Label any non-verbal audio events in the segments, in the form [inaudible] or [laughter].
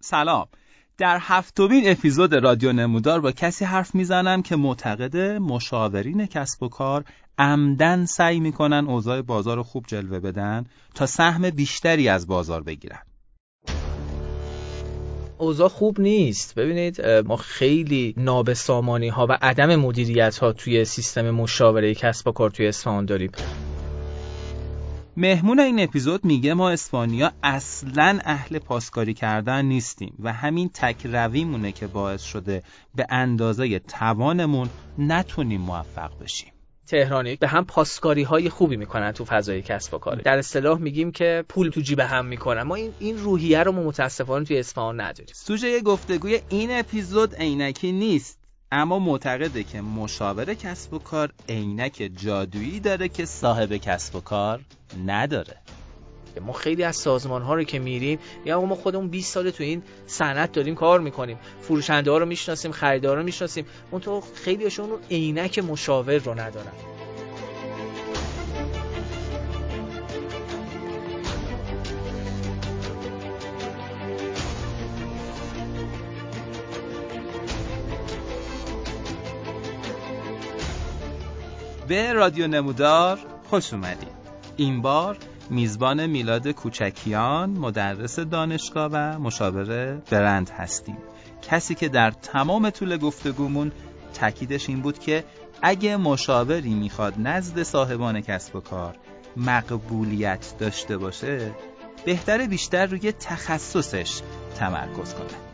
سلام. در هفتمین اپیزود رادیو نمودار با کسی حرف می‌زنم که معتقد مشاورین کسب و کار عمدن سعی می‌کنن اوضاع بازار رو خوب جلوه بدن تا سهم بیشتری از بازار بگیرن. اوضاع خوب نیست. ببینید ما خیلی نابسامانی ها و عدم مدیریت ها توی سیستم مشاوره کسب و کار توی اصفهان داریم. مهمون این اپیزود میگه ما اسپانیا اصلا اهل پاسکاری کردن نیستیم و همین تک رویمونه که باعث شده به اندازه توانمون نتونیم موفق بشیم. تهرانی به هم پاسکاری های خوبی می‌کنن تو فضای کسب و کار. در اصطلاح میگیم که پول تو جیب هم می‌کنن. ما این این روحیه رو ما متاسفانه توی اصفهان نداریم. سوژه گفتگوی این اپیزود عینکی نیست. اما معتقده که مشاور کسب و کار عینک جادویی داره که صاحب کسب و کار نداره. ما خیلی از سازمان ها رو که میریم یا ما خودمون 20 سال تو این صنعت داریم کار می‌کنیم. فروشنده ها رو می‌شناسیم خریدار رو می‌شناسیم. اون تو خیلی هاشون عینک مشاور رو ندارن. به رادیو نمودار خوش اومدید. این بار میزبان میلاد کوچکیان مدرس دانشگاه و مشاور برند هستیم. کسی که در تمام طول گفتگومون تاکیدش این بود که اگه مشاوری می‌خواد نزد صاحبان کسب و کار مقبولیت داشته باشه بهتره بیشتر روی تخصصش تمرکز کنه.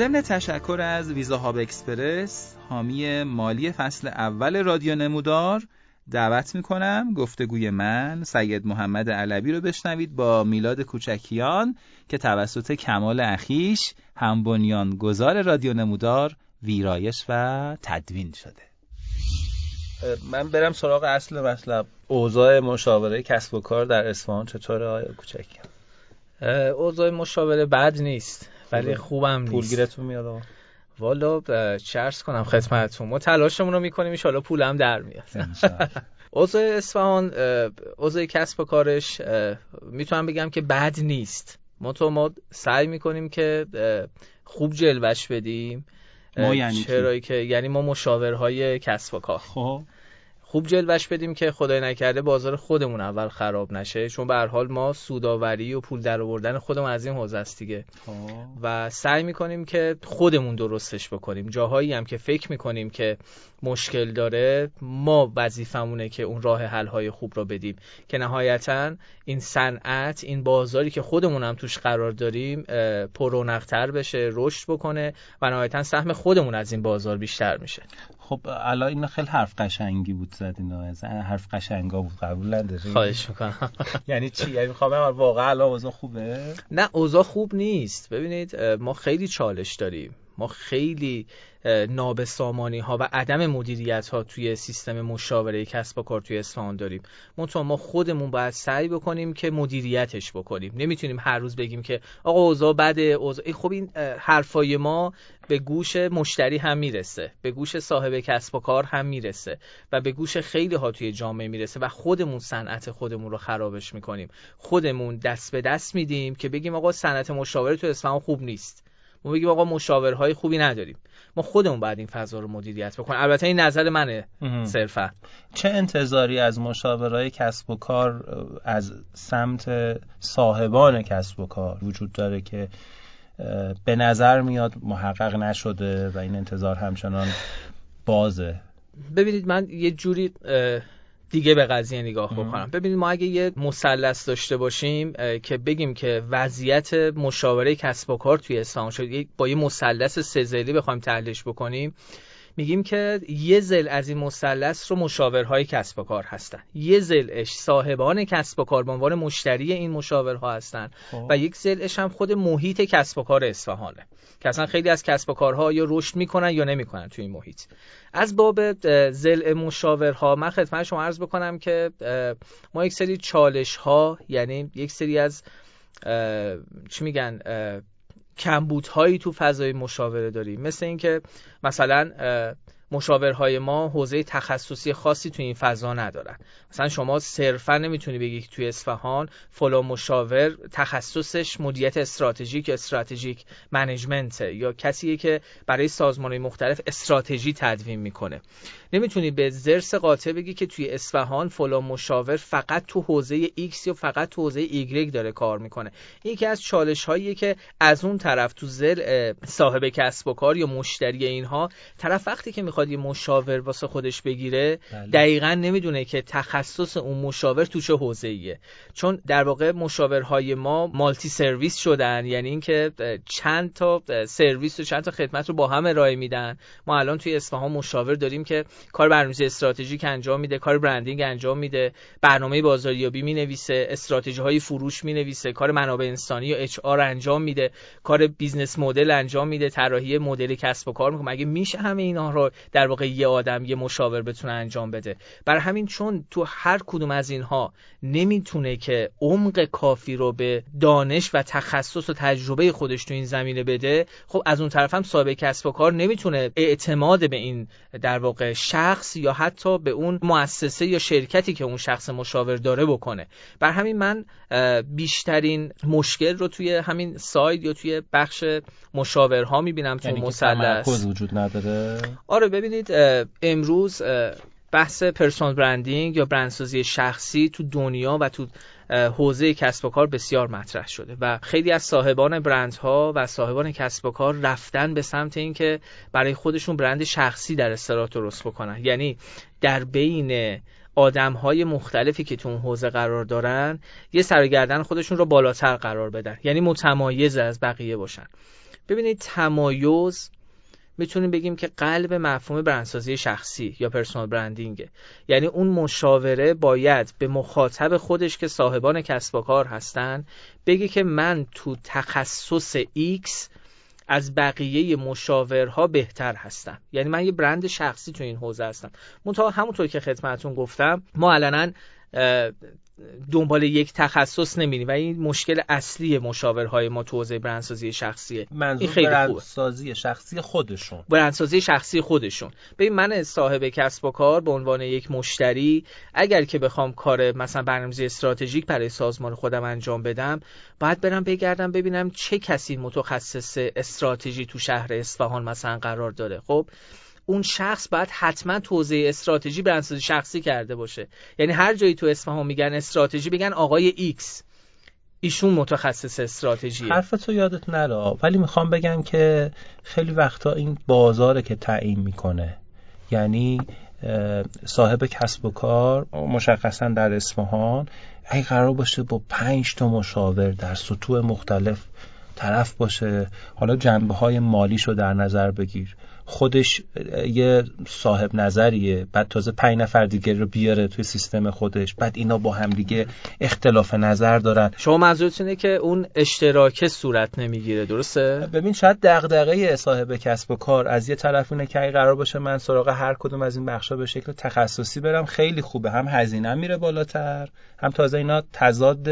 ضمن تشکر از ویزا هاب اکسپرس حامی مالی فصل اول رادیو نمودار دعوت می‌کنم گفتگوی من سید محمد علوی رو بشنوید با میلاد کوچکیان که توسط کمال اخیش هم بنیان گذار رادیو نمودار ویرایش و تدوین شده. من برم سراغ اصل مطلب. اوضاع مشاوره کسب و کار در اصفهان چطوره آیا کوچکیان؟ اوضاع مشاوره بد نیست. ولی خوبم نیست. پولگیرتون میاد آقا. والا چرس کنم خدمتتون. ما تلاشمون رو می‌کنیم ان پولم در میاد. اوضاع [laughs] اصفهان اوضاع کسب و کارش می‌تونم بگم که بد نیست. ما تو ما سعی می‌کنیم که خوب جلوش بدیم. ما یعنی چرا که یعنی ما مشاورهای کسب و کار. خب. خوب جلوش بدیم که خدای نکرده بازار خودمون اول خراب نشه. چون به حال ما سوداوری و پول در آوردن خودمون از این حوزه است دیگه. خب. و سعی می‌کنیم که خودمون درستش بکنیم. جاهایی هم که فکر می‌کنیم که مشکل داره ما وظیفمونه که اون راه حل های خوب رو بدیم. که نهایتا این صنعت این بازاری که خودمون هم توش قرار داریم پرونقتر بشه رشد بکنه و نهایتا سهم خودمون از این بازار بیشتر میشه. خب الان این خیلی حرف قشنگی بود زد اینا حرف قشنگا بود قبول نداری خواهش می‌کنم. [laughs] یعنی چی؟ یعنی می‌خوام واقعا الان اوضاع خوبه؟ نه اوضاع خوب نیست. ببینید ما خیلی چالش داریم. ما خیلی نابسامانی ها و عدم مدیریت ها توی سیستم مشاوره کسب و کار توی اصفهان داریم. منتها ما خودمون باید سعی بکنیم که مدیریتش بکنیم. نمی‌تونیم هر روز بگیم که آقا اوضاع بده اوضاع خب این حرفای ما به گوش مشتری هم می‌رسه. به گوش صاحب کسب و کار هم می‌رسه. و به گوش خیلی ها توی جامعه می‌رسه و خودمون صنعت خودمون رو خرابش می‌کنیم. خودمون دست به دست میدیم که بگیم آقا صنعت مشاوره تو اصفهان خوب نیست. ما بگیم آقا مشاورهای خوبی نداریم. ما خودمون باید این فضا رو مدیریت بکنیم. البته این نظر منه صرفا. چه انتظاری از مشاورهای کسب و کار از سمت صاحبان کسب و کار وجود داره که به نظر میاد محقق نشده و این انتظار همچنان بازه؟ ببینید من یه جوری دیگه به قضیه نگاه بکنم. ببینید ما اگه یه مثلث داشته باشیم که بگیم که وضعیت مشاوره کسب و کار توی اصفهان شد با یه مثلث سزلی بخوایم تحلیلش بکنیم میگیم که یه زل از این مثلث رو مشاورهای کسب و کار هستن. یه زلش صاحبان کسب و کار به عنوان مشتری این مشاورها هستن خب. و یک زلش هم خود محیط کسب و کار اصفهانه. که اصلا خیلی از کسب و کارها یا رشد می‌کنن یا نمی‌کنن توی این محیط. از باب زل مشاورها من خدمت شما عرض بکنم که ما یک سری چالش ها یعنی یک سری از چی میگن کمبودهایی تو فضای مشاوره داریم. مثل اینکه مثلا مشاورهای ما حوزه تخصصی خاصی توی این فضا ندارن. مثلا شما صرفا نمی‌تونی بگی که توی اصفهان فلان مشاور تخصصش مدیریت استراتژیک استراتژیک منیجمنت یا کسیه که برای سازمانهای مختلف استراتژی تدوین می‌کنه. نمی‌تونی به زرس قاطع بگی که توی اصفهان فلان مشاور فقط تو حوزه X یا فقط تو حوزه Y داره کار می‌کنه. این یکی از چالش که از اون طرف تو زل صاحب کسب و کار یا مشتری اینها طرف وقتی که یه مشاور واسه خودش بگیره بله. دقیقا نمی‌دونه که تخصص اون مشاور تو چه حوزه ایه چون در واقع مشاورهای ما multi service شدن یعنی اینکه چند تا سرویس و چند تا خدمت رو با هم ارائه میدن. ما الان توی اصفهان مشاور داریم که کار برنامه‌ریزی استراتژیک انجام میده کار branding انجام میده برنامه بازاریابی می‌نویسه استراتژی های فروش می‌نویسه کار منابع انسانی یا HR انجام میده کار business model انجام میده طراحی مدل کسب و کار می‌کنه. مگه میشه همه اینا رو در واقع یه آدم یه مشاور بتونه انجام بده. برای همین چون تو هر کدوم از اینها نمی‌تونه که عمق کافی رو به دانش و تخصص و تجربه خودش تو این زمینه بده خب از اون طرف هم صاحب کسب و کار نمی‌تونه اعتماد به این در واقع شخص یا حتی به اون مؤسسه یا شرکتی که اون شخص مشاور داره بکنه. بر همین من بیشترین مشکل رو توی همین ساید یا توی بخش مشاورها می‌بینم تو یعنی مثلث. وجود نداره؟ آره ببینید امروز بحث پرسونال برندینگ یا برندسازی شخصی تو دنیا و تو حوزه کسب و کار بسیار مطرح شده و خیلی از صاحبان برندها و صاحبان کسب و کار رفتن به سمت اینکه برای خودشون برند شخصی در اصطلاح درست بکنن. یعنی در بین آدم های مختلفی که تو اون حوزه قرار دارن یه سرگردن خودشون رو بالاتر قرار بدن. یعنی متمایز از بقیه باشن. ببینید تمایز می‌تونیم بگیم که قلب مفهوم برندسازی شخصی یا پرسونال برندینگه یعنی اون مشاوره باید به مخاطب خودش که صاحبان کسب و کار هستن بگه که من تو تخصص X از بقیه مشاورها بهتر هستم. یعنی من یه برند شخصی تو این حوزه هستم. منتها همونطور که خدمتون گفتم ما علنا دنبال یک تخصص نمیریم و این مشکل اصلی مشاورهای ما تو حوزه برندسازی شخصیه. منظور این خیلی برندسازی شخصی خودشون. برندسازی شخصی خودشون. ببین من صاحب کسب و کار به عنوان یک مشتری اگر که بخوام کار مثلا برنامه‌ریزی استراتژیک برای سازمان خودم انجام بدم باید برم بگردم ببینم چه کسی متخصص استراتژی تو شهر اصفهان مثلا قرار داره. خب اون شخص باید حتما توضیح استراتژی برندسازی شخصی کرده باشه. یعنی هر جایی تو اصفهان میگن استراتژی بگن آقای X. ایشون متخصص استراتژی حرف تو یادت نره ولی می‌خوام بگم که خیلی وقتا این بازاره که تعیین می‌کنه. یعنی صاحب کسب و کار مشخصا در اصفهان اگه قرار باشه با پنج تا مشاور در سطوح مختلف طرف باشه حالا جنبه های مالیش رو در نظر بگیر. خودش یه صاحب نظریه بعد تازه پنج نفر دیگه رو بیاره توی سیستم خودش بعد اینا با هم دیگه اختلاف نظر دارن. شما منظورت اینه که اون اشتراک صورت نمی‌گیره درسته؟ ببین شاید دغدغه صاحب کسب و کار از یه طرف اینه که قرار باشه من سراغ هر کدوم از این بخشا به شکل تخصصی برم خیلی خوبه. هم هزینه میره بالاتر هم تازه اینا تضاد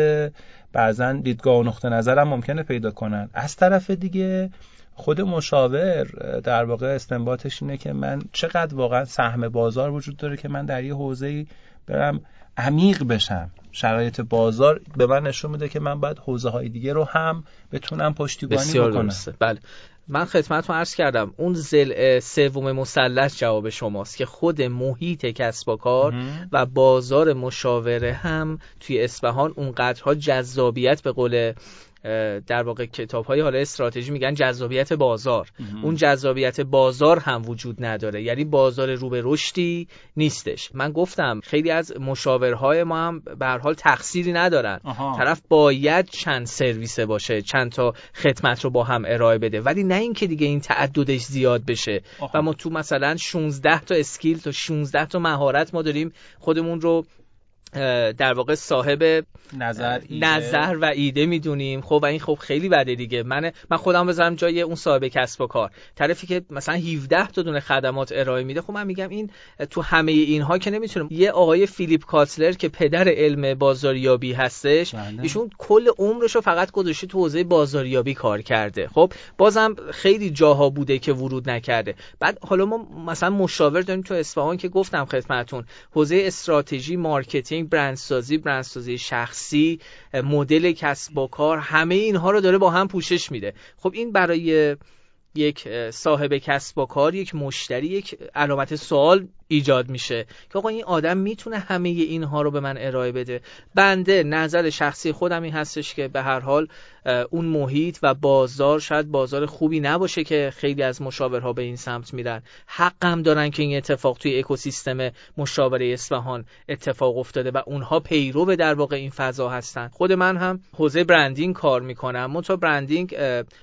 بعضا دیدگاه و نقطه نظرم ممکنه پیدا کنن. از طرف دیگه خود مشاور در واقع استنباطش اینه که من چقدر واقعا سهم بازار وجود داره که من در یه حوزه برم عمیق بشم. شرایط بازار به من نشون میده که من باید حوزه های دیگه رو هم بتونم پشتیبانی بسیار بکنم. درسته. بله. من خدمتتون عرض کردم اون زل سوم مثلث جواب شماست که خود محیط کسب و کار و بازار مشاوره هم توی اصفهان اونقدرها جذابیت به قول در واقع کتاب های حالا استراتژی میگن جذابیت بازار. اون جذابیت بازار هم وجود نداره. یعنی بازار رو به رشدی نیستش. من گفتم خیلی از مشاورهای ما هم به هر حال تقصیری ندارن. طرف باید چند سرویسه باشه چند تا خدمت رو با هم ارائه بده. ولی نه اینکه دیگه این تعددش زیاد بشه. و ما تو مثلا 16 تا اسکیل تا 16 تا مهارت ما داریم خودمون رو در واقع صاحب نظر, نظر و ایده می‌دونیم. خب و این خب خیلی بده دیگه. من من خودم بذارم جای اون صاحب کسب و کار. طرفی که مثلا 17 تا دونه خدمات ارائه میده خب من میگم این تو همه اینها که نمی‌تونم. یه آقای فیلیپ کاتلر که پدر علم بازاریابی هستش بله. ایشون کل عمرش رو فقط گذاشته تو حوزه بازاریابی کار کرده. خب بازم خیلی جاها بوده که ورود نکرده. بعد حالا ما مثلا مشاور داریم تو اصفهان که گفتم خدمتتون حوزه استراتژی مارکتینگ برندسازی برندسازی شخصی مدل کسب و کار همه اینها رو داره با هم پوشش میده. خب این برای یک صاحب کسب و کار یک مشتری یک علامت سوال ایجاد میشه. که آقا این آدم می‌تونه همه اینها رو به من ارائه بده. بنده نظر شخصی خودم این هستش که به هر حال اون محیط و بازار شاید بازار خوبی نباشه که خیلی از مشاورها به این سمت میرن. حقم دارن که این اتفاق توی اکوسیستم مشاوره اصفهان اتفاق افتاده و اونها پیرو به در واقع این فضا هستن. خود من هم حوزه برندینگ کار می‌کنم. منتها برندینگ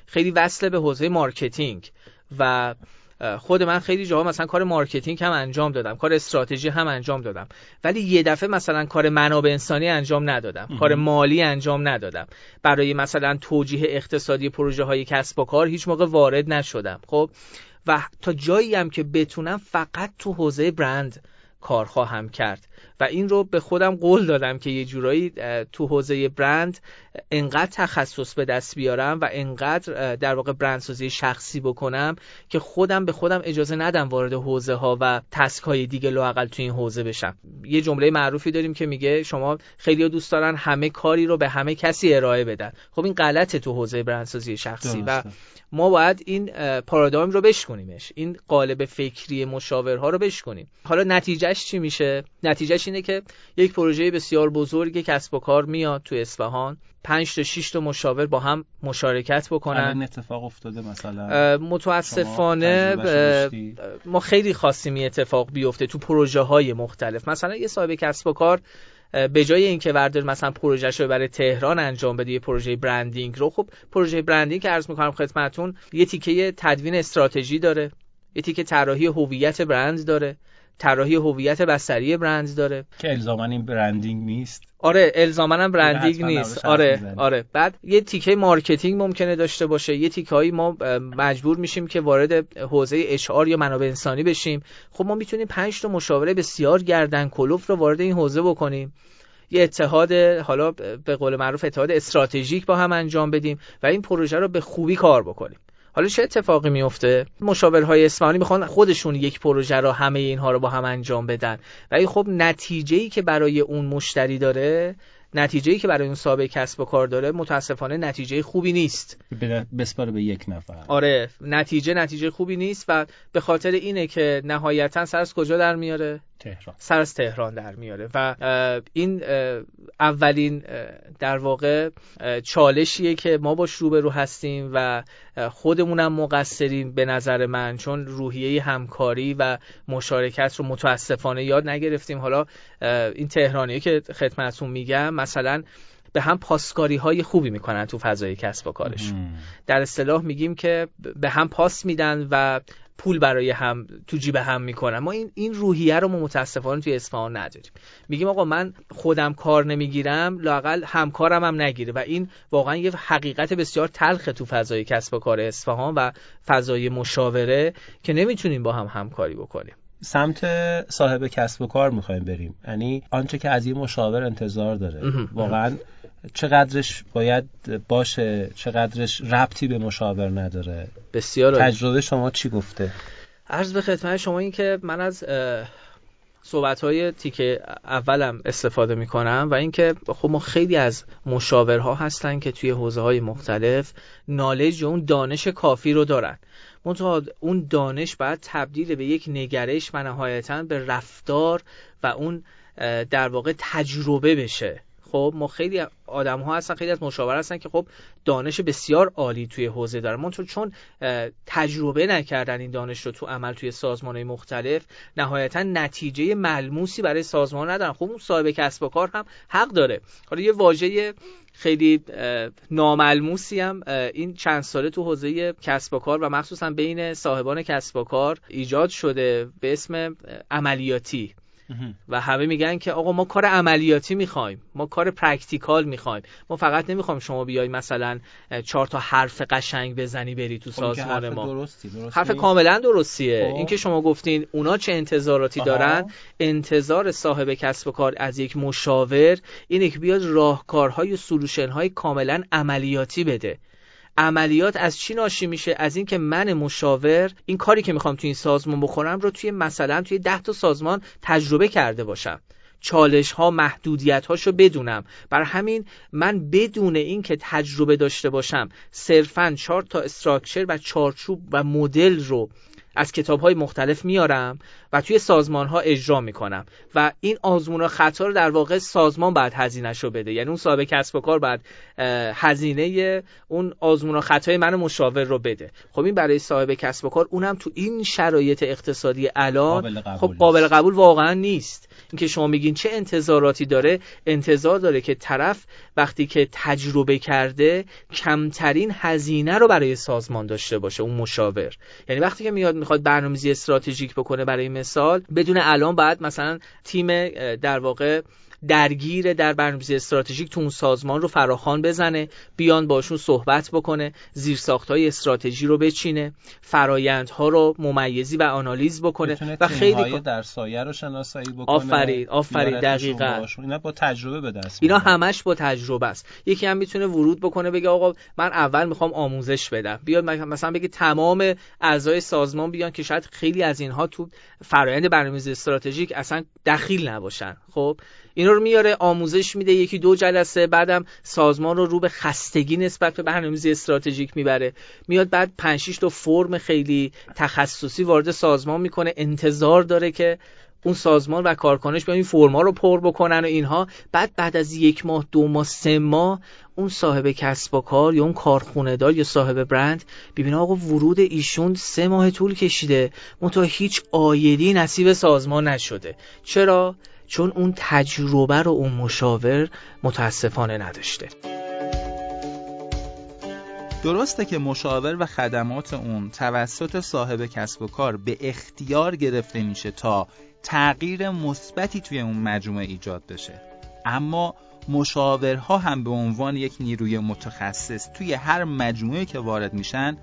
خیلی وصله به حوزه مارکتینگ و خود من خیلی جاها مثلا کار مارکتینگ هم انجام دادم کار استراتژی هم انجام دادم. ولی یه دفعه مثلا کار منابع انسانی انجام ندادم کار مالی انجام ندادم. برای مثلا توجیه اقتصادی پروژه های کسب و کار هیچ موقع وارد نشدم خب؟ و تا جایی هم که بتونم فقط تو حوزه برند کار خواهم کرد. و این رو به خودم قول دادم که یه جورایی تو حوزه برند انقدر تخصص به دست بیارم و انقدر در واقع برندسازی شخصی بکنم که خودم به خودم اجازه ندم وارد حوزه ها و تسک های دیگه لاقل تو این حوزه بشم. یه جمله معروفی داریم که میگه شما خیلی دوست دارن همه کاری رو به همه کسی ارائه بدن. خب این غلطه تو حوزه برندسازی شخصی و ما باید این پارادایم رو بشکنیمش. این قالب فکری مشاورها رو بشکنیم. حالا نتیجهش چی میشه؟ نتیجهش اینه که یک پروژه بسیار بزرگ کسب و کار میاد تو اصفهان 5 تا 6 تا مشاور با هم مشارکت بکنن. این اتفاق افتاده مثلا متاسفانه ما خیلی خواستیم این اتفاق بیفته تو پروژه های مختلف. مثلا یه صاحب کسب و کار به جای اینکه وردار مثلا پروژهش رو برای تهران انجام بده یه پروژه برندینگ رو خب پروژه برندینگ که عرض می‌کنم خدمتتون یه تیکه تدوین استراتژی داره. یه تیکه طراحی هویت برند داره. طراحی هویت بصری برند داره. که الزاما این برندینگ نیست. آره الزاما هم برندینگ نیست. آره آره. بعد یه تیکه مارکتینگ ممکنه داشته باشه. یه تیکه هایی ما مجبور میشیم که وارد حوزه HR یا منابع انسانی بشیم. خب ما می‌تونیم 5 تا مشاوره بسیار گردن کلفت رو وارد این حوزه بکنیم. یه اتحاد حالا به قول معروف اتحاد استراتژیک با هم انجام بدیم و این پروژه رو به خوبی کار بکنیم. حالا چه اتفاقی میفته؟ مشاورهای اسفهانی می‌خوان خودشون یک پروژه رو همه اینها رو با هم انجام بدن. ولی خب نتیجه ای که برای اون مشتری داره نتیجه ای که برای اون صاحب کسب و کار داره متاسفانه نتیجه خوبی نیست. بسپاره به یک نفر. آره نتیجه نتیجه خوبی نیست و به خاطر اینه که نهایتا سر از کجا در میاره؟ تهران. سر از تهران در میاره و این اولین در واقع چالشیه که ما باش روبرو هستیم و خودمونم مقصریم به نظر من چون روحیه همکاری و مشارکت رو متاسفانه یاد نگرفتیم. حالا این تهرانی که خدمتتون میگم مثلا به هم پاسکاری های خوبی می‌کنن تو فضای کسب و کارش. در اصطلاح میگیم که به هم پاس میدن و پول برای هم تو جیب هم می‌کنن. ما این این روحیه رو ما متاسفانه توی اصفهان نداریم. میگیم آقا من خودم کار نمی‌گیرم لاقل همکارم هم نگیره. و این واقعا یه حقیقت بسیار تلخه تو فضای کسب و کار اصفهان و فضای مشاوره که نمی‌تونیم با هم همکاری بکنیم. سمت صاحب کسب و کار می‌خوایم بریم. یعنی آنچه که از یه مشاور انتظار داره. واقعا چقدرش باید باشه چقدرش ربطی به مشاور نداره. بسیار تجربه شما چی گفته؟ عرض به خدمت شما این که من از صحبت های تیکه اولم استفاده می کنم و اینکه خب ما خیلی از مشاورها هستن که توی حوزه های مختلف نالج و اون دانش کافی رو دارن. منتها اون دانش باید تبدیل به یک نگرش و نهایتا به رفتار و اون در واقع تجربه بشه. خب ما خیلی آدم ها هستن خیلی از مشاور هستن که خب دانش بسیار عالی توی حوزه دارن. منتها چون تجربه نکردن این دانش رو تو عمل توی سازمان های مختلف نهایتا نتیجه ملموسی برای سازمان ندارن. خب اون صاحب کسب و کار هم حق داره. حالا یه واژه خیلی ناملموسی هم این چند ساله تو حوزه کسب و کار و مخصوصا بین صاحبان کسب و کار ایجاد شده به اسم عملیاتی. و همه میگن که آقا ما کار عملیاتی می‌خوایم ما کار practical می‌خوایم. ما فقط نمی‌خوایم شما بیای مثلا چهار تا حرف قشنگ بزنی بری تو خب، سازمان ما. درستی. حرف کاملا درستیه. خب. اینکه شما گفتین اونا چه انتظاراتی دارن انتظار صاحب کسب و کار از یک مشاور اینه که بیاد راهکارهای و سلوشن های کاملا عملیاتی بده. عملیات از چی ناشی میشه؟ از اینکه من مشاور این کاری که می‌خوام توی این سازمان بخورم رو توی مثلا توی ده تا سازمان تجربه کرده باشم. چالش ها محدودیت هاشو بدونم. بر همین من بدون اینکه تجربه داشته باشم صرفا چهار تا استراکچر و چارچوب و مدل رو از کتاب های مختلف میارم و توی سازمان ها اجرا می‌کنم. و این آزمون و خطا رو در واقع سازمان بعد هزینهش رو بده. یعنی اون صاحب کسب و کار بعد هزینه اون آزمون و خطای من مشاور رو بده. خب این برای صاحب کسب و کار اونم تو این شرایط اقتصادی الان خب قابل قبول واقعا نیست. اینکه شما میگین چه انتظاراتی داره انتظار داره که طرف وقتی که تجربه کرده کمترین هزینه رو برای سازمان داشته باشه اون مشاور. یعنی وقتی که میاد می‌خواد برنامه‌ریزی استراتژیک بکنه برای مثال بدون الان بعد مثلا تیم در واقع درگیر در برنامه‌ریزی استراتژیک تو اون سازمان رو فراخوان بزنه بیان باشون صحبت بکنه های استراتژی رو بچینه فرایندها رو ممیزی و آنالیز بکنه و خیلی در سایه رو شناسایی بکنه آفرین آفرین دقیقاً. اینا با تجربه به دست اینا همش با تجربه است. یکی هم می‌تونه ورود بکنه بگه آقا من اول می‌خوام آموزش بدم. بیاد مثلا بگه تمام اعضای سازمان بیان که شاید خیلی از اینها تو فرایند برنامه‌ریزی استراتژیک اصلا دخیل نباشن. خب؟ اینا رو میاره آموزش میده یکی دو جلسه بعدم سازمان رو رو به خستگی نسبت به برنامه‌ریزی استراتژیک می‌بره. میاد بعد 5 تا فرم خیلی تخصصی وارد سازمان می‌کنه. انتظار داره که اون سازمان و کارکنش بیان این فرما رو پر بکنن و اینها. بعد بعد از یک ماه دو ماه سه ماه اون صاحب کسب و کار یا اون کارخونه دار یا صاحب برند ببینه آقا ورود ایشون سه ماه طول کشیده. منتها هیچ آیدی نصیب سازمان نشده. چرا؟ چون اون تجربه رو اون مشاور متاسفانه نداشته. درسته که مشاور و خدمات اون توسط صاحب کسب و کار به اختیار گرفته میشه تا تغییر مثبتی توی اون مجموعه ایجاد بشه. اما مشاورها هم به عنوان یک نیروی متخصص توی هر مجموعه که وارد میشن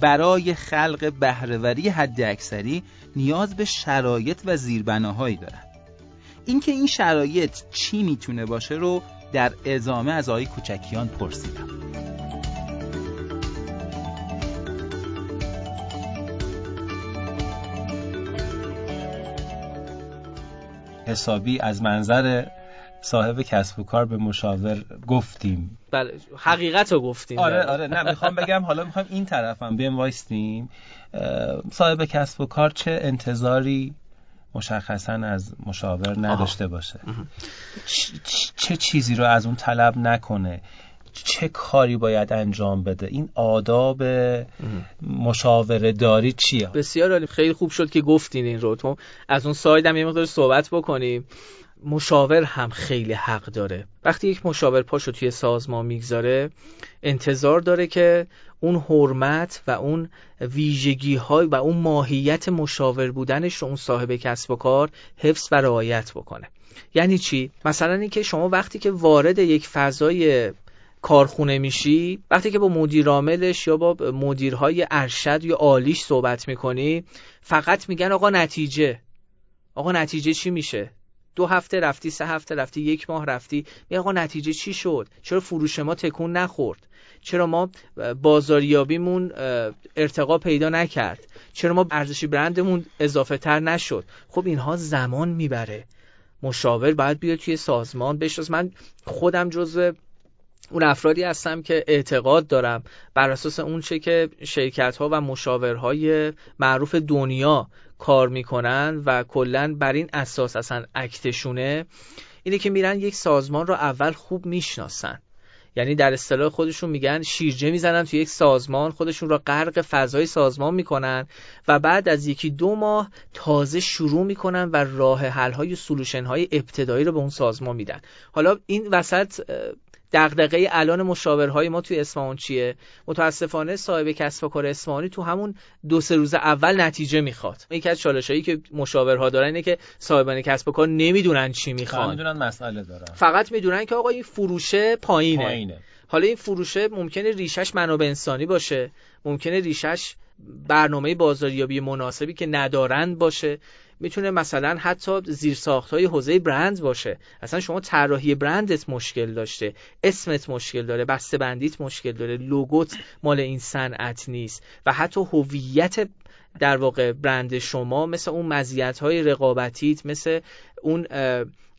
برای خلق بهرهوری حد اکثری نیاز به شرایط و زیربناهایی دارن. اینکه این شرایط چی می‌تونه باشه رو در ادامه از آقای کوچکیان پرسیدم. حسابی از منظر صاحب کسب و کار به مشاور گفتیم. بله حقیقت رو گفتیم. آره آره نه می‌خوام بگم حالا می‌خوام این طرفم بیم وایستیم صاحب کسب و کار چه انتظاری مشخصا از مشاور نداشته باشه. چه چیزی رو از اون طلب نکنه؟ چه کاری باید انجام بده؟ این آداب مشاوره داری چیه؟ بسیار عالی. خیلی خوب شد که گفتین این رو. تو از اون ساید هم یه مقدار صحبت بکنیم. مشاور هم خیلی حق داره. وقتی یک مشاور پاشو توی سازمان می‌گذاره انتظار داره که اون حرمت و اون ویژگی های و اون ماهیت مشاور بودنش رو اون صاحب کسب و کار حفظ و رعایت بکنه. یعنی چی؟ مثلا اینکه شما وقتی که وارد یک فضای کارخونه میشی وقتی که با مدیرعاملش یا با مدیرهای ارشد یا عالیش صحبت می‌کنی فقط میگن آقا نتیجه. آقا نتیجه چی میشه؟ دو هفته رفتی سه هفته رفتی یک ماه رفتی. میگه آقا نتیجه چی شد؟ چرا فروش ما تکون نخورد؟ چرا ما بازاریابیمون ارتقا پیدا نکرد؟ چرا ما ارزش برندمون اضافه تر نشد؟ خب اینها زمان می‌بره. مشاور باید بیاد توی سازمان بشناس من خودم جزو اون افرادی هستم که اعتقاد دارم بر اساس اون چه که شرکت ها و مشاورهای معروف دنیا کار می‌کنن و کلا بر این اساس اصلا اکتشونه اینه که میرن یک سازمان رو اول خوب می‌شناسن. یعنی در اصطلاح خودشون میگن شیرجه می‌زنن تو یک سازمان خودشون را غرق فضای سازمان می‌کنن و بعد از یکی دو ماه تازه شروع می‌کنن و راه حل های سلوشن های ابتدایی رو به اون سازمان میدن. حالا این وسط دغدغه الان مشاورهای ما توی اصفهان چیه؟ متاسفانه صاحب کسب و کار اصفهانی تو همون دو سه روز اول نتیجه می‌خواد. یکی از چالشایی که مشاورها دارن اینه که صاحبان کسب و کار نمی‌دونن چی می‌خوان. می‌دونن مسئله دارن. فقط می‌دونن که آقا این فروشه پایینه, پایینه. حالا این فروشه ممکنه ریشش منابع انسانی باشه. ممکنه ریشش برنامه بازاریابی مناسبی که ندارند باشه. می‌تونه مثلا حتی زیرساخت های حوزه برند باشه. اصلا شما طراحی برندت مشکل داشته. اسمت مشکل داره. بسته بندیت مشکل داره. لوگوت مال این صنعت نیست. و حتی هویت در واقع برند شما مثل اون مزیت های رقابتیت مثل اون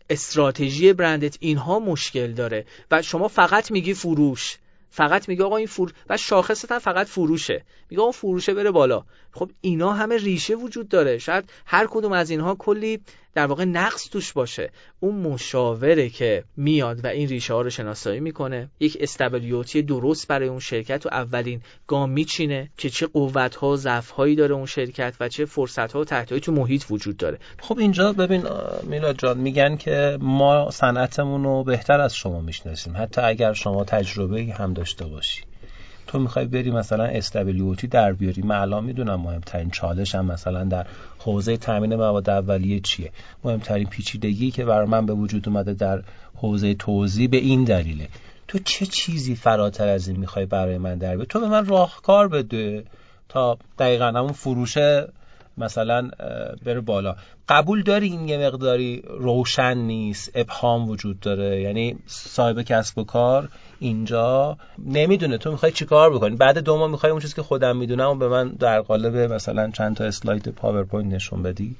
استراتژی برندت اینها مشکل داره. و شما فقط میگی فروش. فقط میگه آقا این فور و شاخصت هم فقط فروشه. میگه اون فروشه بره بالا. خب اینا همه ریشه وجود داره. شاید هر کدوم از اینها کلی در واقع نقص توش باشه. اون مشاوره که میاد و این ریشه ها رو شناسایی می‌کنه یک استابیلیتی درست برای اون شرکت و اولین گام میچینه که چه قوت ها ضعف هایی داره اون شرکت و چه فرصت ها و تحتایی تو محیط وجود داره. خب اینجا ببین میلاد جان میگن که ما صنعتمون رو بهتر از شما می‌شناسیم. حتی اگر شما تجربه هم داشته باشی. تو می‌خوای بری مثلا استابیلیتی در بیاری؟ من الان می‌دونم مهمترین چالش هم مثلا در حوزه تامین مواد اولیه چیه. مهمترین پیچیدگی که برای من به وجود اومده در حوزه توزیع به این دلیله. تو چه چیزی فراتر از این می‌خوای برای من در تو به من راهکار بده تا دقیقا همون فروشه مثلا بره بالا. قبول داری این یه مقداری روشن نیست ابهام وجود داره؟ یعنی صاحب کسب و کار اینجا نمی‌دونه. تو می‌خوای چیکار بکنی؟ بعد دو ماه می‌خوای اون چیزی که خودم می‌دونم و به من در قالب مثلا چند تا اسلاید پاورپوینت نشون بدی.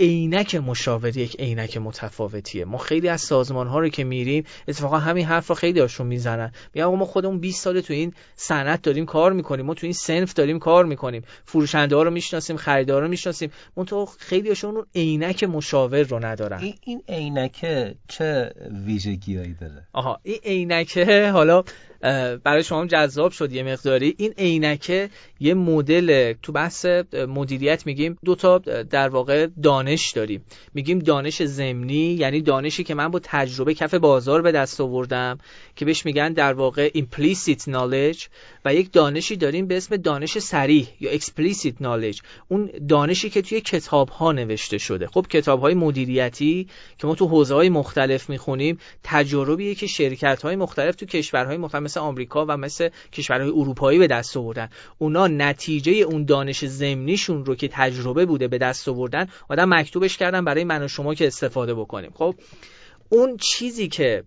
عینک مشاوره یک عینک متفاوتیه. ما خیلی از سازمان ها رو که میریم اتفاقا همین حرف رو خیلی هاشون می‌زنن. میگن ما خودمون 20 سال تو این صنعت داریم کار می‌کنیم. ما تو این صنف داریم کار می‌کنیم. فروشنده ها رو می‌شناسیم خریدار رو می‌شناسیم. من تو خیلی هاشون اون عینک مشاور رو ندارن. این عینک چه ویژگیایی داره؟ آها این عینکه حالا برای شما جذاب شد یه مقداری. این عینکه یه مدل تو بحث مدیریت میگیم دو تا در واقع دانش داریم. میگیم دانش زمینی یعنی دانشی که من با تجربه کف بازار به دست آوردم که بهش میگن در واقع implicit knowledge و یک دانشی داریم به اسم دانش سریح یا explicit knowledge. اون دانشی که توی کتاب ها نوشته شده. خب کتاب های مدیریتی که ما تو حوزه های مختلف می‌خونیم تجربیه که شرکت های مختلف تو کشورهای مختلف مثل آمریکا و مثل کشورهای اروپایی به دست آوردن. اونا نتیجه اون دانش زمینیشون رو که تجربه بوده به دست آوردن آدم مکتوبش کردن برای من و شما که استفاده بکنیم. خب اون چیزی که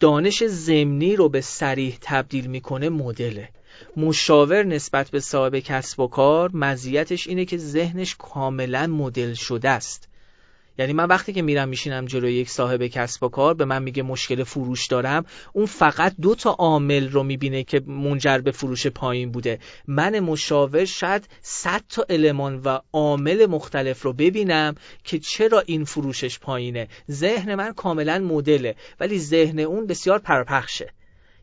دانش زمینی رو به سریح تبدیل می‌کنه مدله. مشاور نسبت به صاحب کسب و کار مزیتش اینه که ذهنش کاملا مدل شده است. یعنی من وقتی که میرم میشینم جلوی یک صاحب کسب و کار به من میگه مشکل فروش دارم اون فقط دو تا عامل رو می‌بینه که منجر به فروش پایین بوده. من مشاور شاید 100 تا المان و عامل مختلف رو ببینم که چرا این فروشش پایینه. ذهن من کاملا مدله ولی ذهن اون بسیار پرپخشه.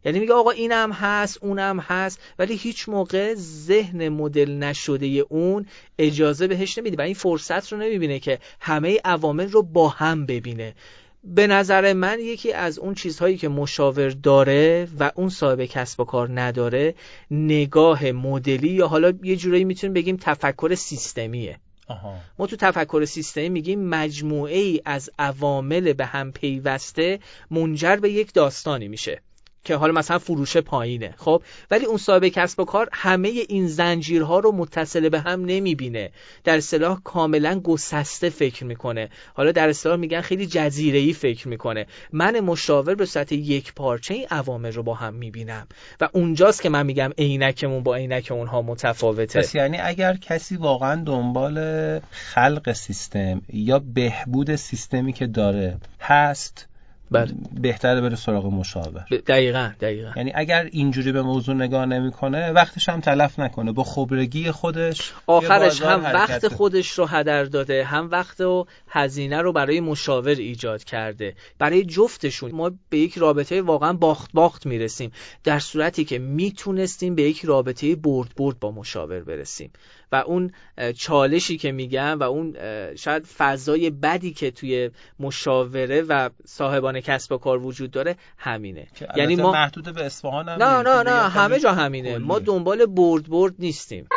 یعنی میگه آقا اینم هست اونم هست ولی هیچ موقع ذهن مدل نشده اون اجازه بهش نمیده. و این فرصت رو نمی‌بینه که همه عوامل رو با هم ببینه. به نظر من یکی از اون چیزهایی که مشاور داره و اون صاحب کسب و کار نداره نگاه مدلی یا حالا یه جورایی می‌تونیم بگیم تفکر سیستمیه. آها. ما تو تفکر سیستمی میگیم مجموعه ای از عوامل به هم پیوسته منجر به یک داستانی میشه. که حالا مثلا فروش پایینه خب؟ ولی اون صاحب کسب و کار همه این زنجیرها رو متصل به هم نمی‌بینه. در اصطلاح کاملا گسسته فکر می‌کنه. حالا در اصطلاح میگن خیلی جزیره ای فکر می‌کنه. من مشاور به صورت یک پارچه این عوامل رو با هم می‌بینم. و اونجاست که من میگم عینکمون با عینک اونها متفاوته. پس یعنی اگر کسی واقعا دنبال خلق سیستم یا بهبود سیستمی که داره هست بله. بهتره بره سراغ مشاور. دقیقا دقیقا. یعنی اگر اینجوری به موضوع نگاه نمی‌کنه وقتش هم تلف نکنه. با خبرگی خودش آخرش هم وقت خودش رو هدر داده هم وقت و هزینه رو برای مشاور ایجاد کرده. برای جفتشون ما به یک رابطه واقعا باخت باخت می‌رسیم. در صورتی که می‌تونستیم به یک رابطه برد برد با مشاور برسیم. و اون چالشی که میگم و اون شاید فضای بدی که توی مشاوره و صاحبان کسب و کار وجود داره همینه. یعنی ما محدود به اصفهان هم نه نه نه همه جا همینه. ما دنبال برد برد نیستیم.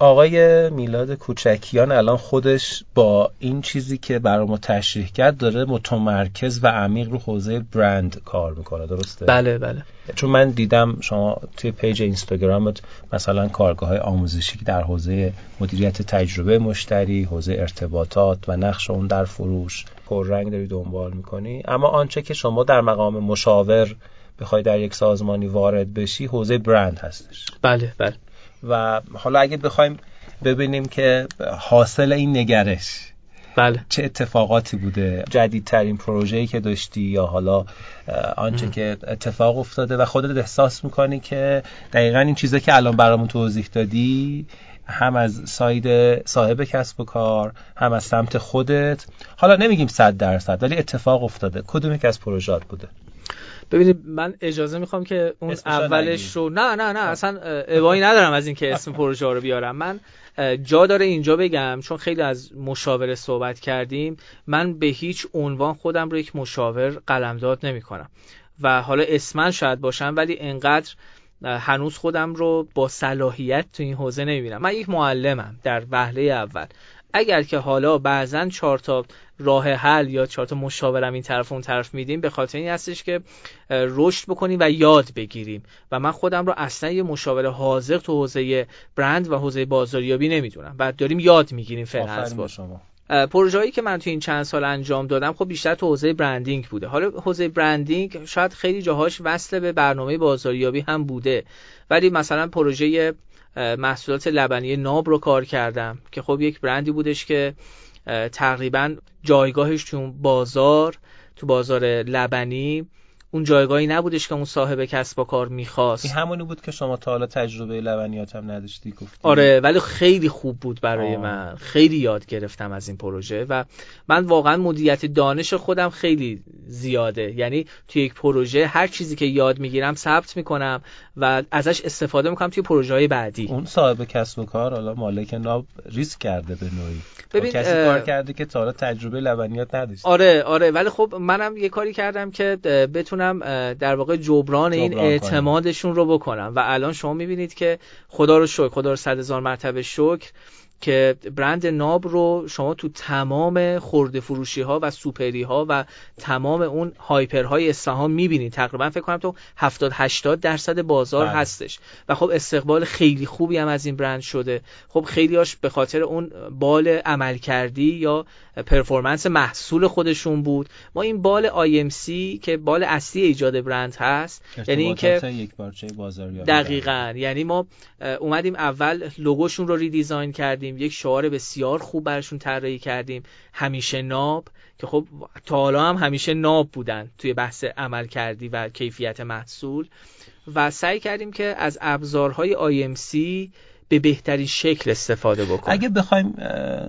آقای میلاد کوچکیان الان خودش با این چیزی که برای ما تشریح کرد داره متمرکز و عمیق رو حوزه برند کار می‌کنه درسته؟ بله بله. چون من دیدم شما توی پیج اینستاگرامت مثلا کارگاه های آموزشی که در حوزه مدیریت تجربه مشتری حوزه ارتباطات و نقش اون در فروش پررنگ داری دنبال می‌کنی. اما آنچه که شما در مقام مشاور بخوای در یک سازمانی وارد بشی حوزه برند هستش. بله بله. و حالا اگه بخوایم ببینیم که حاصل این نگرش بله. چه اتفاقاتی بوده جدیدترین پروژه‌ای که داشتی یا حالا آنچه که اتفاق افتاده و خودت احساس می‌کنی که دقیقا این چیزا که الان برامون توضیح دادی هم از ساید صاحب کسب و کار هم از سمت خودت. حالا نمیگیم صد درصد ولی اتفاق افتاده. کدوم یک از پروژات بوده؟ ببینید من اجازه می‌خوام که اون اولش رو نه نه نه اصلا ابایی ندارم از اینکه اسم [laughs] پروژه رو بیارم. من جا داره اینجا بگم چون خیلی از مشاوره صحبت کردیم من به هیچ عنوان خودم رو یک مشاور قلمداد نمی کنم و حالا اسمن شاید باشم ولی انقدر هنوز خودم رو با صلاحیت تو این حوزه نمی‌بینم. من یک معلمم در وهله اول. اگر که حالا بعضا چهار تا راه حل یا چهار تا مشاورم این طرف اون طرف میدیم به خاطر این هستش که رشد بکنیم و یاد بگیریم. و من خودم رو اصلا یه مشاور حاضر تو حوزه برند و حوزه بازاریابی نمی‌دونم. و داریم یاد می‌گیریم فعلا از شما. پروژه‌ای که من تو این چند سال انجام دادم خب بیشتر تو حوزه برندینگ بوده. حالا حوزه برندینگ شاید خیلی جاهاش وصل به برنامه بازاریابی هم بوده. ولی مثلا پروژه محصولات لبنی ناب رو کار کردم که خب یک برندی بودش که تقریبا جایگاهش تو بازار تو بازار لبنی اون جایگاهی نبودش که اون صاحب کسب و کار می‌خواست. این همونی بود که شما تا حالا تجربه لبنیات هم نداشتی گفتی؟ آره ولی خیلی خوب بود برای آه. من. خیلی یاد گرفتم از این پروژه و من واقعا مدیریت دانش خودم خیلی زیاده. یعنی توی یک پروژه هر چیزی که یاد می‌گیرم ثبت می‌کنم و ازش استفاده می‌کنم توی پروژه های بعدی. اون صاحب کسب و کار حالا مالک ناب ریسک کرده به نوعی. ببین کسی کار کرده که تا حالا تجربه لبنیات نداشته. آره آره ولی خب منم یه کاری کردم که بتونم در واقع جبران, این اعتمادشون رو بکنم. و الان شما می‌بینید که خدا رو شکر خدا رو صد هزار مرتبه شکر. که برند ناب رو شما تو تمام خورده فروشی ها و سوپری ها و تمام اون هایپر های اصفهان می‌بینید. تقریبا فکر کنم تو 70 80 درصد بازار بله. هستش. و خب استقبال خیلی خوبی هم از این برند شده. خب خیلی هاش به خاطر اون بال عمل کردی یا پرفورمنس محصول خودشون بود. ما این بال IMC که بال اصلی ایجاد برند هست یعنی اینکه یک دقیقاً. یعنی ما اومدیم اول لوگوشون رو ریدیزاین کردیم. یک شعار بسیار خوب برشون طراحی کردیم. همیشه ناب که خب تا حالا هم همیشه ناب بودن توی بحث عمل کردی و کیفیت محصول. و سعی کردیم که از ابزارهای IMC به بهترین شکل استفاده بکنیم اگه بخوایم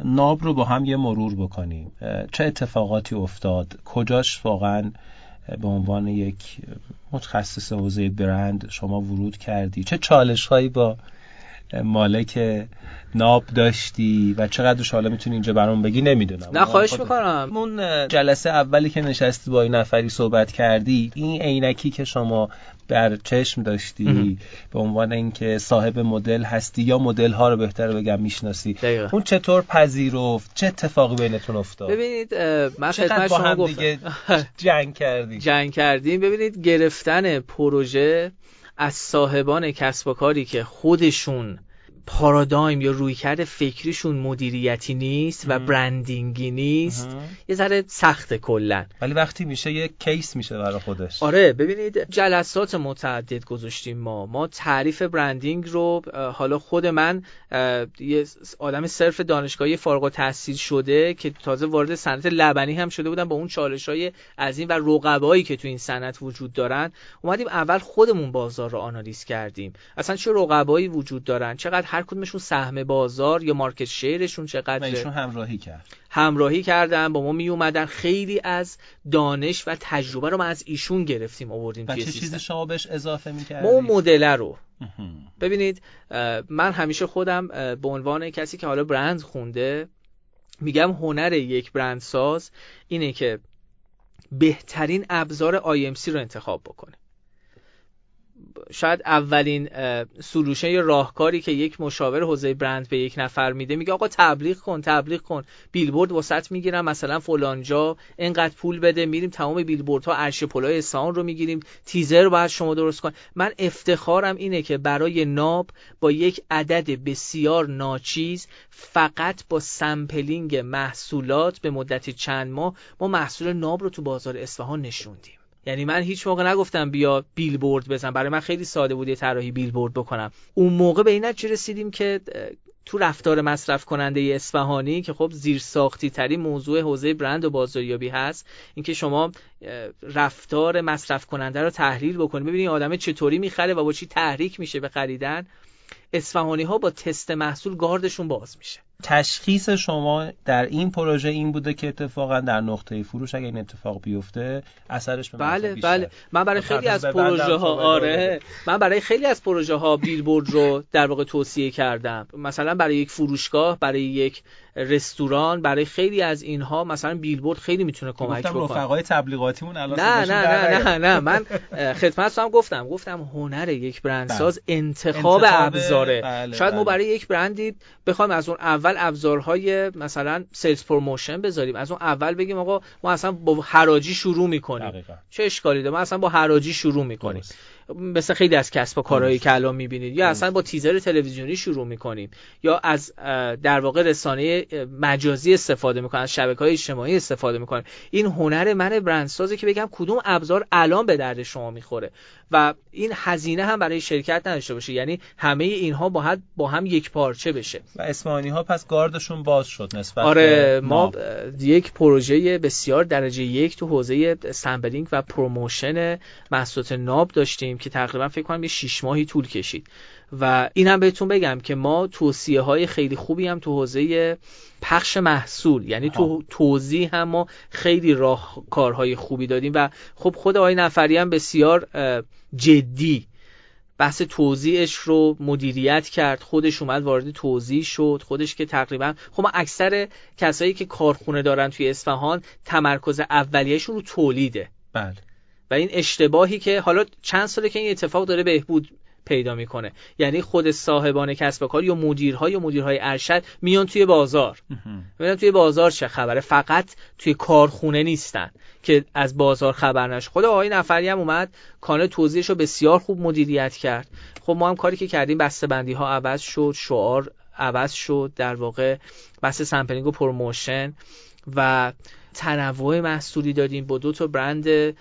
ناب رو با هم یه مرور بکنیم چه اتفاقاتی افتاد؟ کجاش واقعا به عنوان یک متخصص حوزه برند شما ورود کردی؟ چه چالش هایی با مالک ناب داشتی و چقدر حالا می‌تونی اینجا برام بگی نمی‌دونم. نه خواهش می‌کنم. اون جلسه اولی که نشستی با این نفری صحبت کردی این عینکی که شما در چشم داشتی به عنوان اینکه صاحب مدل هستی یا مدل ها رو بهتر بگم می‌شناسی. اون چطور پذیرفت؟ چه اتفاقی بینتون افتاد؟ ببینید من خدمت شما گفتم. [laughs] جنگ کردیم جنگ کردیم. ببینید گرفتن پروژه از صاحبان کسب و کاری که خودشون پارادایم یا رویکرد فکریشون مدیریتی نیست و برندینگی نیست. یه ذره سخت کلا. ولی وقتی میشه یه کیس میشه برای خودش. آره ببینید جلسات متعدد گذاشتیم ما. ما تعریف برندینگ رو حالا خود من یه آدم صرف دانشگاهی فارغ التحصیل شده که تازه وارد صنعت لبنی هم شده بودم با اون چالش های از این و رقبایی که تو این صنعت وجود دارن. اومدیم اول خودمون بازار رو آنالیز کردیم. اصلا چه رقبایی وجود دارن؟ چقدر هر هر کدومشون سهم بازار یا مارکت شیرشون چقدره. ایشون همراهی کرد. همراهی کردن با ما می اومدن خیلی از دانش و تجربه رو ما از ایشون گرفتیم آوردیم و چه چیزی شما بهش اضافه ما می‌کردید اون مدل رو. ببینید من همیشه خودم به عنوان کسی که حالا برند خونده میگم هنر یک برندساز اینه که بهترین ابزار IMC رو انتخاب بکنه. شاید اولین سلوشن یا راهکاری که یک مشاور حوزه برند به یک نفر میده میگه آقا تبلیغ کن تبلیغ کن. بیلبورد وسط می‌گیرم مثلا فلانجا اینقدر پول بده میریم تمام بیلبوردها عرش پلای اصفهان رو می‌گیریم تیزر باید شما درست کن من افتخارم اینه که برای ناب با یک عدد بسیار ناچیز فقط با sampling محصولات به مدت چند ماه ما محصول ناب رو تو بازار اصفهان نشوندیم. یعنی من هیچ موقع نگفتم بیا بیلبورد بزن. برای من خیلی ساده بود یه طراحی بیلبورد بکنم. اون موقع به این نتیجه رسیدیم که تو رفتار مصرف کننده اصفهانی که خب زیر ساختی ترین موضوع حوزه برند و بازاریابی هست اینکه شما رفتار مصرف کننده رو تحلیل بکنید ببینید آدم چطوری می‌خره و با چی تحریک میشه به خریدن. اصفهانی ها با تست محصول گاردشون باز میشه. تشخیص شما در این پروژه این بوده که اتفاقا در نقطه فروش اگه این اتفاق بیفته اثرش به بله بیشتر. بله من برای خب، خیلی از تبریز ببندم پروژه ها آره. من برای خیلی از پروژه ها بیلبورد رو در واقع توصیه کردم مثلا برای یک فروشگاه برای یک رستوران برای خیلی از اینها مثلا بیلبورد خیلی می‌تونه کمک گفتم بکنه رفقای تبلیغاتیمون الان نه نه نه. نه نه من خدمت هم گفتم گفتم هنر یک برندساز انتخاب انتخاب- ابزاره بله، شاید ما بله. برای یک برندی بخوایم از اون اول ابزارهای مثلا sales promotion بذاریم از اون اول بگیم آقا ما اصلا با حراجی شروع می‌کنیم دقیقاً. چه اشکالی داره ما اصلا با حراجی شروع می‌کنیم درست. مثل خیلی از کسب و کارهایی درست. که الان می‌بینید. یا اصلا با تیزر تلویزیونی شروع می‌کنیم. یا از در واقع رسانه مجازی استفاده می‌کنیم از شبکه های اجتماعی استفاده می‌کنیم این هنر من برندسازه که بگم کدوم ابزار الان به درد شما می‌خوره؟ و این هزینه هم برای شرکت نداشته باشه. یعنی همه اینها با هم با هم یک پارچه بشه. و اسمانی ها پس گاردشون باز شد نسبت آره به ما. اه، یک پروژه بسیار درجه یک تو حوزه sampling و promotion محصولات ناب داشتیم. که تقریبا فکر کنم یه شیش ماهی طول کشید. و این هم بهتون بگم که ما توصیه های خیلی خوبی هم تو حوزه پخش محصول یعنی تو توضیح هم ما خیلی راه کارهای خوبی دادیم و خب خود آقای نفری هم بسیار جدی بحث توضیحش رو مدیریت کرد خودش اومد وارد توضیح شد خودش که تقریبا خب ما اکثر کسایی که کارخونه دارن توی اصفهان تمرکز اولیهشون رو تولیده بله. و این اشتباهی که حالا چند ساله که این اتفاق داره بهبود پیدا می‌کنه. یعنی خود صاحبان کسب و کار یا مدیرها یا مدیرهای ارشد میان توی بازار. ببینن توی بازار چه خبره؟ فقط توی کارخونه نیستن که از بازار خبر نشه. خود آقای نفری هم اومد کانال توزیعش رو بسیار خوب مدیریت کرد. خب ما هم کاری که کردیم بسته بندی ها عوض شد شعار عوض شد در واقع بحث sampling و promotion و تنوع محصولی دادیم با دو تا برند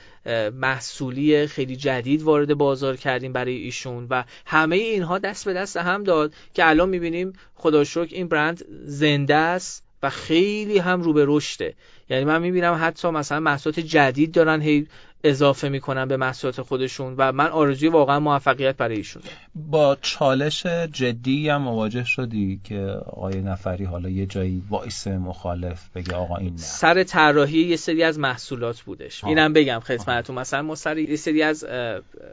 محصولی خیلی جدید وارد بازار کردیم برای ایشون و همه اینها دست به دست هم داد که الان می‌بینیم خدا این برند زنده است و خیلی هم رو به رشده. یعنی من می‌بینم حتی مثلا محصولات جدید دارن هی اضافه می‌کنن به محصولات خودشون و من آرزوی واقعا موفقیت برای ایشون. با چالش جدی هم مواجه شدی که آقای نفری حالا یه جایی voice مخالف بگه آقا این نه سر طراحی یه سری از محصولات بودش آه. اینم بگم خدمتتون مثلا ما سر یه سری از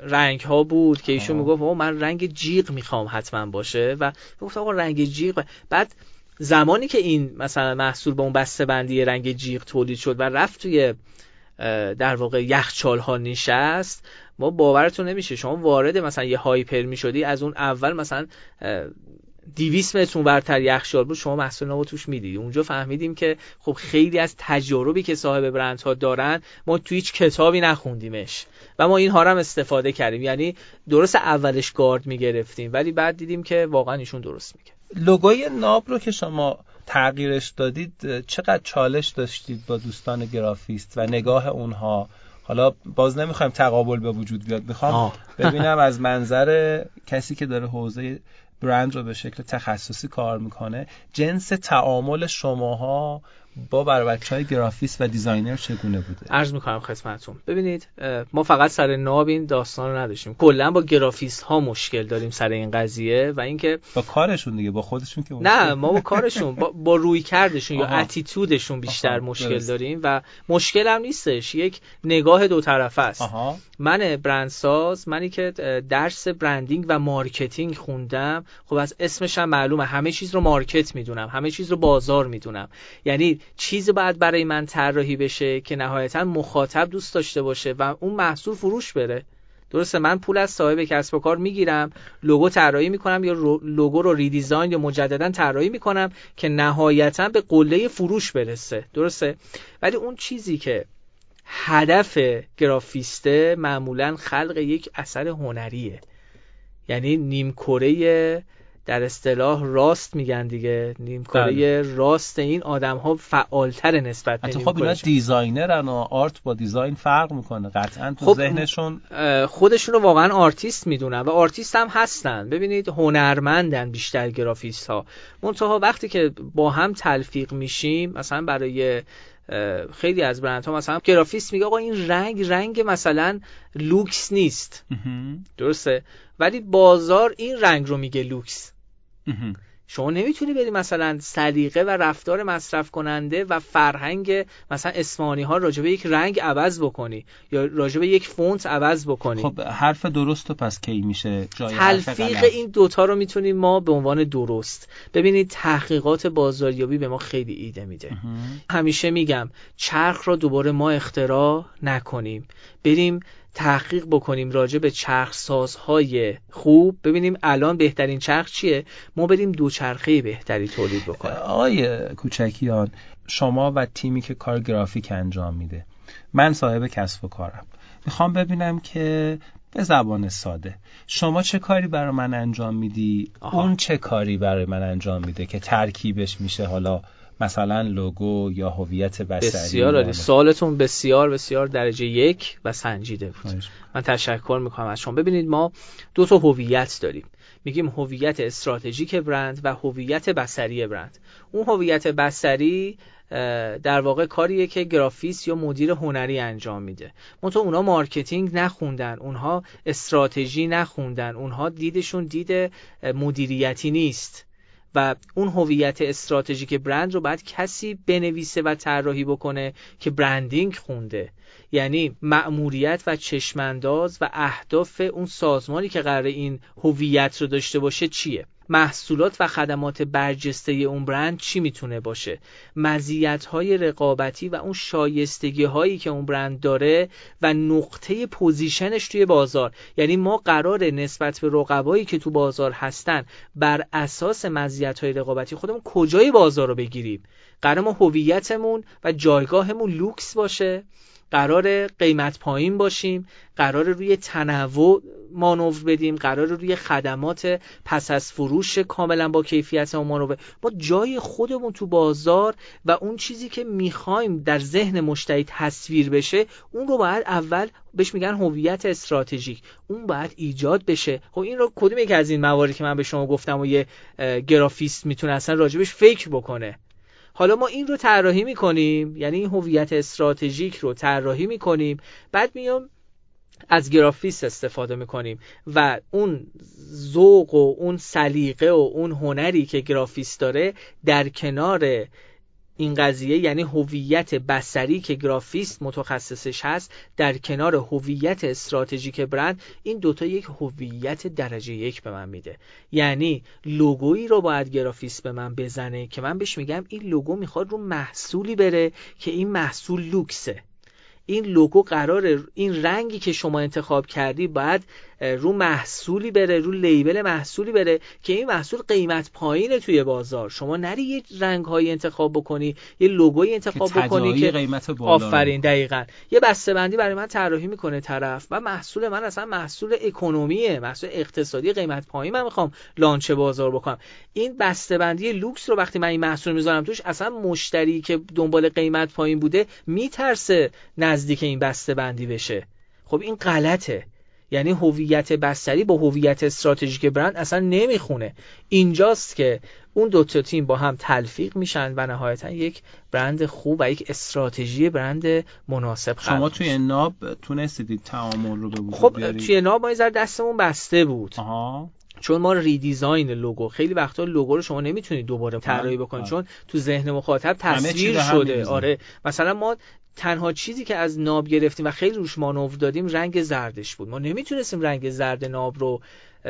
رنگ ها بود که ایشون. می‌گفت "آقا من رنگ جیغ می‌خوام حتما باشه و گفت آقا رنگ جیغ بعد زمانی که این مثلا محصول به اون بسته بندی رنگ جیغ تولید شد و رفت توی در واقع یخچال ها نشست ما باورتون نمیشه. شما وارد مثلا یه هایپر می‌شدی از اون اول مثلا 200 متر اونورتر یخچال بود شما محصول نو توش می‌دیدی. اونجا فهمیدیم که خب خیلی از تجاربی که صاحب برندها دارن ما تو هیچ کتابی نخوندیمش. و ما اینها رو هم استفاده کردیم. یعنی درست اولش گارد می‌گرفتیم ولی بعد دیدیم که واقعا ایشون درست میگه لوگوی ناب رو که شما تغییرش دادید چقدر چالش داشتید با دوستان گرافیست و نگاه اونها حالا باز نمی‌خوایم تقابل به وجود بیاد می‌خوام. ببینم از منظر کسی که داره حوزه برند رو به شکل تخصصی کار می‌کنه جنس تعامل شماها با بچه های گرافیست و designer چگونه بوده؟ عرض می‌کنم خدمتتون. ببینید ما فقط سر ناب این داستان رو نداشتیم. کلا با گرافیست ها مشکل داریم سر این قضیه و اینکه با کارشون دیگه با خودشون که نه ما با کارشون با, با رویکردشون یا attitude شون بیشتر مشکل داریم و مشکل هم نیستش. یک نگاه دو طرفه است. من برندساز منی که درس برندینگ و مارکتینگ خوندم. خب از اسمش هم معلومه. همه چیز رو market می‌دونم. همه چیز رو بازار می‌دونم. یعنی چیزی باید برای من طراحی بشه که نهایتا مخاطب دوست داشته باشه و اون محصول فروش بره. درسته من پول از صاحب کسب و کار می‌گیرم لوگو طراحی می‌کنم یا لوگو رو redesign یا مجددا طراحی می‌کنم که نهایتا به قله فروش برسه. درسته؟ ولی اون چیزی که هدف گرافیسته معمولا خلق یک اثر هنریه. یعنی نیمکره در اصطلاح راست میگن دیگه. نیم بله. راست این آدم ها فعالتر نسبت به خب اینا designer ن و art با design فرق می‌کنه. قطعا تو خب ذهنشون خودشون رو واقعا آرتیست می‌دونن و آرتیست هم هستن. ببینید هنرمندن بیشتر گرافیست ها منتها وقتی که با هم تلفیق میشیم مثلا برای خیلی از برندها مثلا گرافیست میگه آقا این رنگ رنگ مثلا لوکس نیست. درسته؟ ولی بازار این رنگ رو میگه لوکس. شما نمی‌تونی بری مثلا سلیقه و رفتار مصرف کننده و فرهنگ مثلا اسمانی ها راجبه یک رنگ عوض بکنی یا راجبه یک فونت عوض بکنی. خب حرف درست پس کی میشه؟ جای تلفیق این دوتا رو می‌تونیم ما به عنوان درست. ببینید تحقیقات بازاریابی به ما خیلی ایده میده. همیشه میگم چرخ را دوباره ما اختراع نکنیم. بریم تحقیق بکنیم راجع به چرخ سازهای خوب. ببینیم الان بهترین چرخ چیه؟ ما بریم دوچرخه بهتری تولید بکنیم. آقای کوچکیان شما و تیمی که کار گرافیک انجام میده من صاحب کسب و کارم. می‌خوام ببینم که به زبان ساده شما چه کاری برای من انجام میدی؟ اون چه کاری برای من انجام میده که ترکیبش میشه؟ حالا مثلا لوگو یا هویت بصری بسیار عالی. سوالتون بسیار بسیار درجه یک و سنجیده بود. من تشکر می‌کنم از شما. ببینید ما دو تا هویت داریم. میگیم هویت استراتژیک برند و هویت بصری برند. اون هویت بصری در واقع کاریه که گرافیست یا مدیر هنری انجام میده. منتها اونا marketing نخوندن اونها استراتژی نخوندن اونها دیدشون دید مدیریتی نیست. و اون هویت استراتژیک برند رو باید کسی بنویسه و طراحی بکنه که branding خونده. یعنی مأموریت و چشمانداز و اهداف اون سازمانی که قرار این هویت رو داشته باشه چیه؟ محصولات و خدمات برجسته اون برند چی می‌تونه باشه؟ مزیت های رقابتی و اون شایستگی هایی که اون برند داره و نقطه position ش توی بازار. یعنی ما قرار نسبت به رقبایی که تو بازار هستن بر اساس مزیت های رقابتی خودمون کجای بازار رو بگیریم؟ قرار ما هویتمون و جایگاهمون لوکس باشه؟ قرار قیمت پایین باشیم قرار روی تنوع مانور بدیم قرار روی خدمات پس از فروش کاملا با کیفیت مانور ما جای خودمون تو بازار و اون چیزی که می‌خوایم در ذهن مشتری تصویر بشه اون رو باید اول بهش میگن هویت استراتژیک. اون باید ایجاد بشه. خب این رو کدوم یکی از این مواردی که من به شما گفتم و یه گرافیست می‌تونه اصلا راجبش فکر بکنه؟ حالا ما این رو طراحی می‌کنیم یعنی این هویت استراتژیک رو طراحی می‌کنیم بعد میام از گرافیست استفاده می‌کنیم و اون ذوق و اون سلیقه و اون هنری که گرافیست داره در کنار این قضیه یعنی هویت بسری که گرافیست متخصصش هست در کنار هویت استراتژیک برند این دوتا یک هویت درجه یک به من میده. یعنی لوگویی رو باید گرافیست به من بزنه که من بهش میگم این لوگو می‌خواد رو محصولی بره که این محصول لوکسه. این لوگو قرار این رنگی که شما انتخاب کردی باید رو محصولی بره رو لیبل محصولی بره که این محصول قیمت پایینه توی بازار. شما نری یه رنگ های انتخاب بکنی یه لوگوی انتخاب که بکنی که قیمت آفرین دقیقا. یه بسته بندی برای من طراحی می‌کنه طرف و محصول من اصلا محصول اکونومیه محصول اقتصادی قیمت پایین. من می‌خوام لانچ بازار بکنم. این بسته بندی لوکس رو وقتی من این محصول می‌ذارم توش اصلا مشتری که دنبال قیمت پایین بوده میترسه نزدیک این بسته بندی بشه. خب این غلطه. یعنی هویت بستری با هویت استراتژیک برند اصلا نمی‌خونه. اینجاست که اون دو تا تیم با هم تلفیق میشن و نهایتا یک برند خوب و یک استراتژی برند مناسب خلق شما توی ناب تونستید تعامل رو به وجود خب بیارید؟ توی ناب ما ذره دستمون بسته بود. آها. چون ما ریدیزاین لوگو. خیلی وقتا لوگو رو شما نمی‌تونید دوباره طراحی بکنید. چون تو ذهن مخاطب تصویر شده. آره. مثلا ما تنها چیزی که از ناب گرفتیم و خیلی روش مانور دادیم رنگ زردش بود. ما نمی‌تونستیم رنگ زرد ناب رو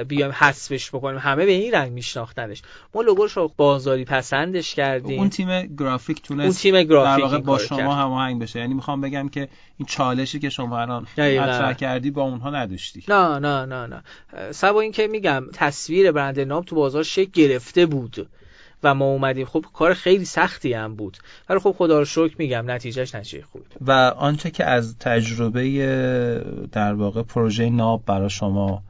بیایم حذفش بکنیم. همه به این رنگ میشناختنش. ما لوگوش رو بازاری پسندش کردیم. اون تیم گرافیک تونست اون تیم در گرافیک واقع این با شما. هماهنگ بشه. یعنی می‌خوام بگم که این چالشی که شما الان. مطرح کردی با اونها نداشتی. نه نه نه نه. سبا این که میگم تصویر برند نام تو بازار شکل گرفته بود. و ما اومدیم. خب کار خیلی سختی هم بود. ولی خب خدا رو شکر میگم نتیجهش نتیجه خوبی. و آنچه که از تجربه در واقع پروژه ناب برای شما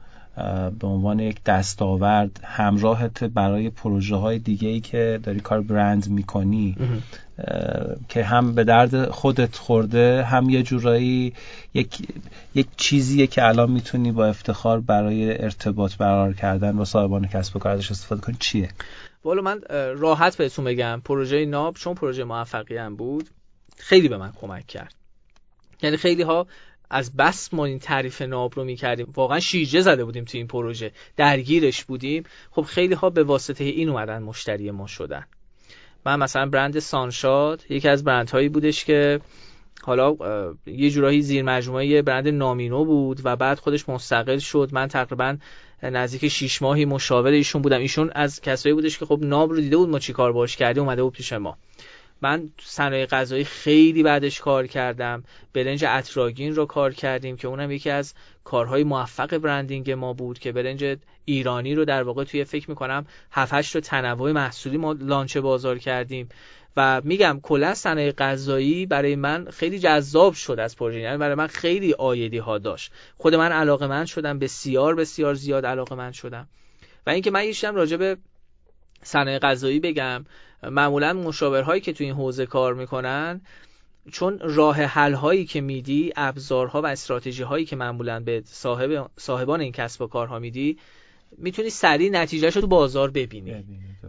به عنوان یک دستاورد همراهت برای پروژه های دیگه ای که داری کار برند می‌کنی که هم به درد خودت خورده هم یه جورایی یک یک چیزیه که الان می‌تونی با افتخار برای ارتباط برقرار کردن با صاحبان کسب و کار ازش استفاده کنی. چیه؟ والا من راحت بهتون بگم پروژه ناب چون پروژه موفقی هم بود خیلی به من کمک کرد. یعنی خیلی ها از بس ما این تعریف ناب رو می‌کردیم. واقعا شیرجه زده بودیم تو این پروژه. درگیرش بودیم. خب خیلی ها به واسطه این اومدن مشتری ما شدن. من مثلا برند سانشاد یکی از برندهایی بودش که حالا یه جورایی زیر مجموعه برند نامینو بود و بعد خودش مستقل شد. من تقریبا نزدیک 6 ماهی مشاور ایشون بودم. ایشون از کسایی بودش که خب ناب رو دیده بود ما چی کار باش کردیم؟ اومده بود پیش ما. من صنایع غذایی خیلی بعدش کار کردم. برنج اتراگین رو کار کردیم که اونم یکی از کارهای موفق برندینگ ما بود که برنج ایرانی رو در واقع توی فکر می‌کنم 7 8 تا تنوع محصولی ما لانچ بازار کردیم. و میگم کلا صنایع غذایی برای من خیلی جذاب شد از پروژه. یعنی برای من خیلی آیدی ها داشت. خود من علاقه من شدم بسیار بسیار زیاد علاقه من شدم. و اینکه من یه راجع به صنایع غذایی بگم معمولا مشاورهایی که تو این حوزه کار می‌کنن چون راه حل هایی که میدی ابزارها و استراتژی هایی که معمولا به صاحب صاحبان این کسب و کارها میدی می‌تونی سریع نتیجهش رو تو بازار ببینی.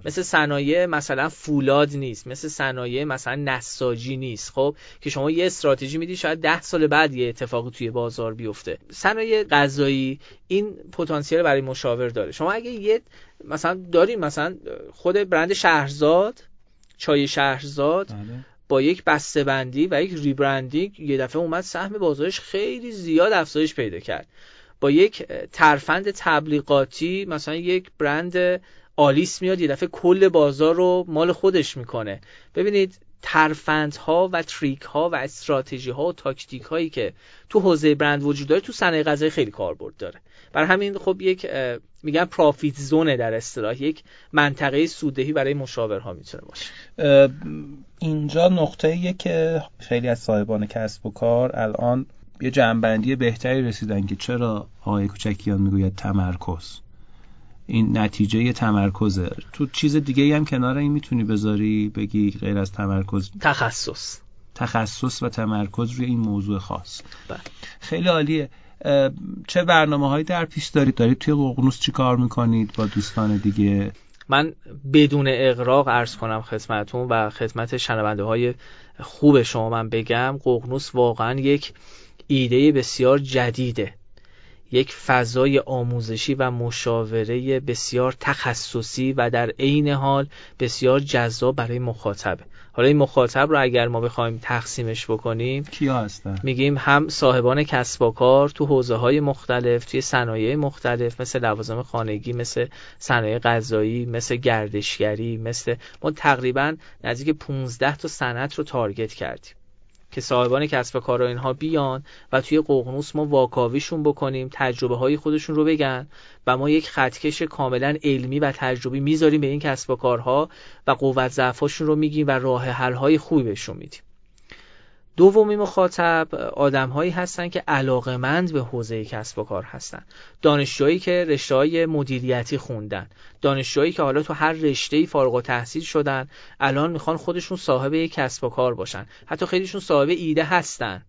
مثل صنایع مثلا فولاد نیست مثل صنایع مثلا نساجی نیست. خب که شما یه استراتژی میدی شاید ده سال بعد یه اتفاقی توی بازار بیفته. صنایع غذایی این پتانسیل برای مشاور داره. شما اگه یه مثلا داریم مثلا خود برند شهرزاد چای شهرزاد بله. با یک بسته‌بندی و یک ریبرندینگ یه دفعه اومد سهم بازارش خیلی زیاد افزایش پیدا کرد. با یک ترفند تبلیغاتی مثلا یک برند آلیس میاد یه دفعه کل بازار رو مال خودش می‌کنه. ببینید ترفندها و تریک ها و استراتژی ها و تاکتیک هایی که تو حوزه برند وجود داره تو صنایع غذایی خیلی کاربرد داره. برای همین خب یک میگن پرافیت زونه در اصطلاح یک منطقه سوددهی برای مشاورها می‌تونه باشه. اینجا نقطه که خیلی از صاحبان کسب و کار الان یه جنبندی بهتری رسیدن که چرا آقای کوچکیان می‌گوید تمرکز؟ این نتیجه تمرکزه. تو چیز دیگه هم کنار این می‌تونی بذاری؟ بگی غیر از تمرکز؟ تخصص. تخصص و تمرکز روی این موضوع خاص. بله. خیلی عالیه. چه برنامه هایی در پیش دارید؟ دارید توی ققنوس چی کار می‌کنید با دوستان دیگه؟ من بدون اقراق عرض کنم خدمتون و خدمت شنونده های خوب شما من بگم ققنوس واقعا یک ایده بسیار جدیده. یک فضای آموزشی و مشاوره بسیار تخصصی و در عین حال بسیار جذاب برای مخاطبه حالا این مخاطب رو اگر ما بخوایم تقسیمش بکنیم کیا هستن؟ میگیم هم صاحبان کسب و کار تو حوزه های مختلف توی صنایع مختلف مثل لوازم خانگی مثل صنایع غذایی مثل گردشگری مثل ما تقریبا نزدیک 15 تا صنعت رو تارگت کردیم. که صاحبان کسب و کار اینها بیان و توی ققنوس ما واکاویشون بکنیم تجربه های خودشون رو بگن و ما یک خطکش کاملا علمی و تجربی می‌ذاریم به این کسب و کارها و قوت ضعفاشون رو میگیم و راه حل های خوبی بهشون میدیم. دومی مخاطب آدم هایی هستن که علاقمند به حوزه کسب و کار هستن. دانشجوهایی که رشته های مدیریتی خوندن. دانشجوهایی که حالا تو هر رشته فارغ التحصیل شدن الان می‌خوان خودشون صاحب یک کسب و کار باشن. حتی خیلیشون صاحب ایده هستن.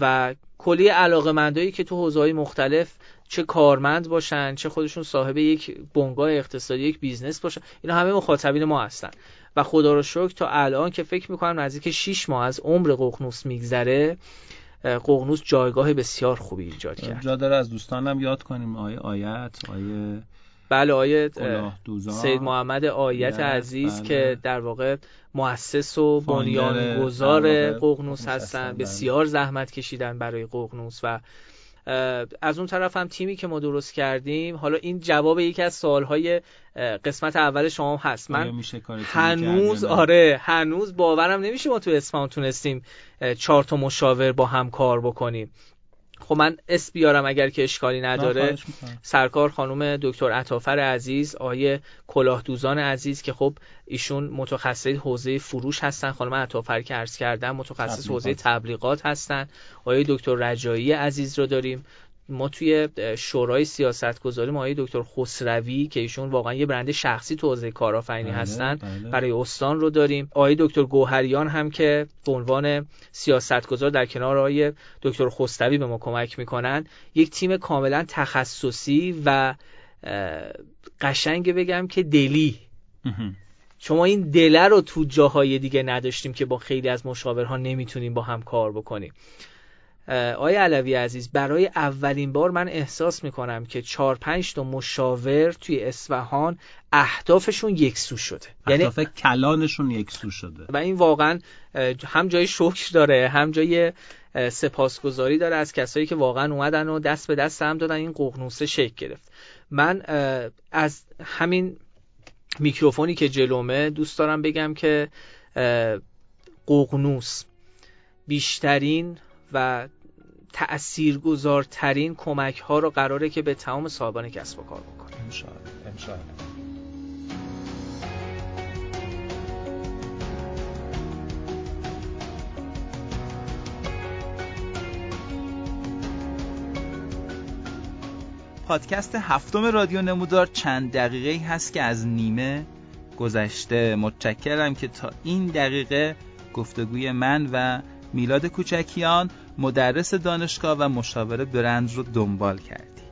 و کلی علاقمندایی که تو حوزه‌های مختلف چه کارمند باشن چه خودشون صاحب یک بنگاه اقتصادی یک business باشن اینا همه مخاطبین ما هستن. و خدا رو شکر تا الان که فکر می‌کنم نزدیک 6 ماه از عمر ققنوس میگذره ققنوس جایگاه بسیار خوبی ایجاد کرد جا داره از دوستانم یاد کنیم آیه آیت آیه بله آیه سید محمد آیت عزیز بله. که در واقع مؤسس و بنیانگذار ققنوس هستن بله. بسیار زحمت کشیدن برای ققنوس و از اون طرف هم تیمی که ما درست کردیم حالا این جواب یکی از سوالهای قسمت اول شما هست. من هنوز آره هنوز باورم نمیشه ما تو اسفان تونستیم چهار تا مشاور با هم کار بکنیم. خب من اس بیارم اگر که اشکالی نداره. سرکار خانم دکتر عطافر عزیز آیه کلاه دوزان عزیز که خب ایشون متخصص حوزه فروش هستن. خانم عطافر که عرض کردم متخصص حوزه تبلیغات هستن. آیه دکتر رجایی عزیز رو داریم. ما توی شورای سیاست گذاری ما دکتر خسروی که ایشون واقعا یه برند شخصی تو حوزه کارآفرینی بله، هستن بله. برای استان رو داریم. آقای دکتر گوهریان هم که به عنوان سیاستگزار در کنار آقای دکتر خسروی به ما کمک می‌کنن یک تیم کاملا تخصصی و قشنگ بگم که دلی. شما این دله رو تو جاهای دیگه نداشتیم که با خیلی از مشاورها نمی‌تونیم با هم کار بکنیم. آقای علوی عزیز برای اولین بار من احساس می‌کنم که چهار پنج تا مشاور توی اصفهان اهدافشون یکسو شده. یعنی اهداف کلانشون یکسو شده. و این واقعا هم جای شکر داره هم جای سپاسگزاری داره از کسایی که واقعا اومدن و دست به دست هم دادن. این ققنوسه شکل گرفت. من از همین میکروفونی که جلومه دوست دارم بگم که ققنوس بیشترین و تأثیرگذارترین کمک ها رو قراره که به تمام صاحبان کسب و کار بکنه. انشاءالله پادکست هفتم رادیو نمودار چند دقیقه هست که از نیمه گذشته. متشکرم که تا این دقیقه گفتگوی من و میلاد کوچکیان مدرس دانشگاه و مشاور برند رو دنبال کردی.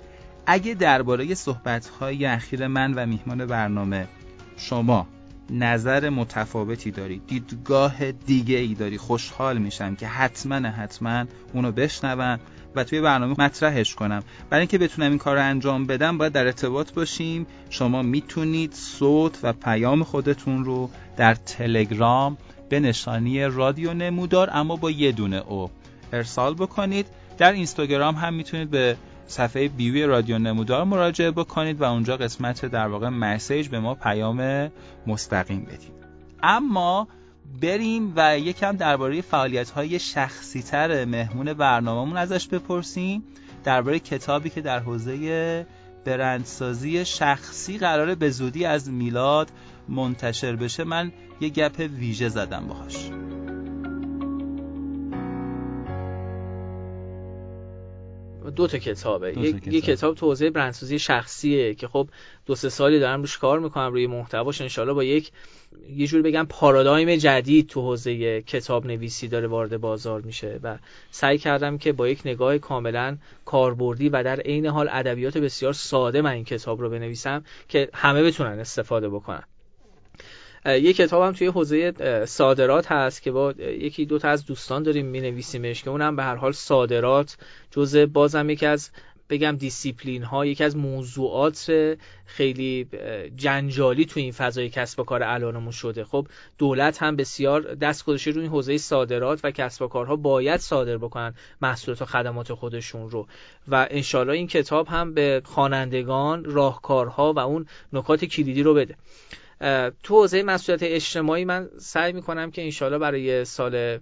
اگه درباره صحبت‌های اخیر من و میهمان برنامه شما نظر متفاوتی داری دیدگاه دیگه ای داری خوشحال میشم که حتما حتما اونو بشنوم و توی برنامه مطرحش کنم. برای اینکه بتونم این کار رو انجام بدم باید در ارتباط باشیم. شما می‌تونید صوت و پیام خودتون رو در تلگرام به نشانی رادیو نمودار اما با یه دونه او ارسال بکنید. در اینستاگرام هم می‌تونید به صفحه بیوی رادیو نمودار مراجعه بکنید و اونجا قسمت در واقع مسیج به ما پیام مستقیم بدید. اما بریم و یکم درباره فعالیت های شخصی تر مهمون برنامهمون ازش بپرسیم. درباره کتابی که در حوزه برندسازی شخصی قراره به زودی از میلاد منتشر بشه. من یه گپ ویژه زدم باهاش. دو تا کتابه. دو یک کتاب. کتاب تو حوزه برندسازی شخصیه که خب دو سه سالی دارم روش کار می‌کنم روی محتواش انشالله با یک یه جور بگم پارادایم جدید تو حوزه کتاب نویسی داره وارد بازار میشه و سعی کردم که با یک نگاه کاملا کاربردی و در عین حال ادبیات بسیار ساده من این کتاب رو بنویسم که همه بتونن استفاده بکنن. یه کتابم توی حوزه صادرات هست که با یکی دو تا از دوستان داریم می نویسیمش که اونم به هر حال صادرات. جزء بازم یکی از بگم دیسیپلین ها یکی از موضوعات خیلی جنجالی تو این فضای کسب و کار الانمون شده. خب دولت هم بسیار دست گذاشته روی این حوزه صادرات و کسب و کارها باید صادر بکنن محصولات و خدمات خودشون رو. و انشالله این کتاب هم به خوانندگان راهکارها و اون نکات کلیدی رو بده. تو حوزه مسئولیت اجتماعی من سعی می‌کنم که انشالله برای سال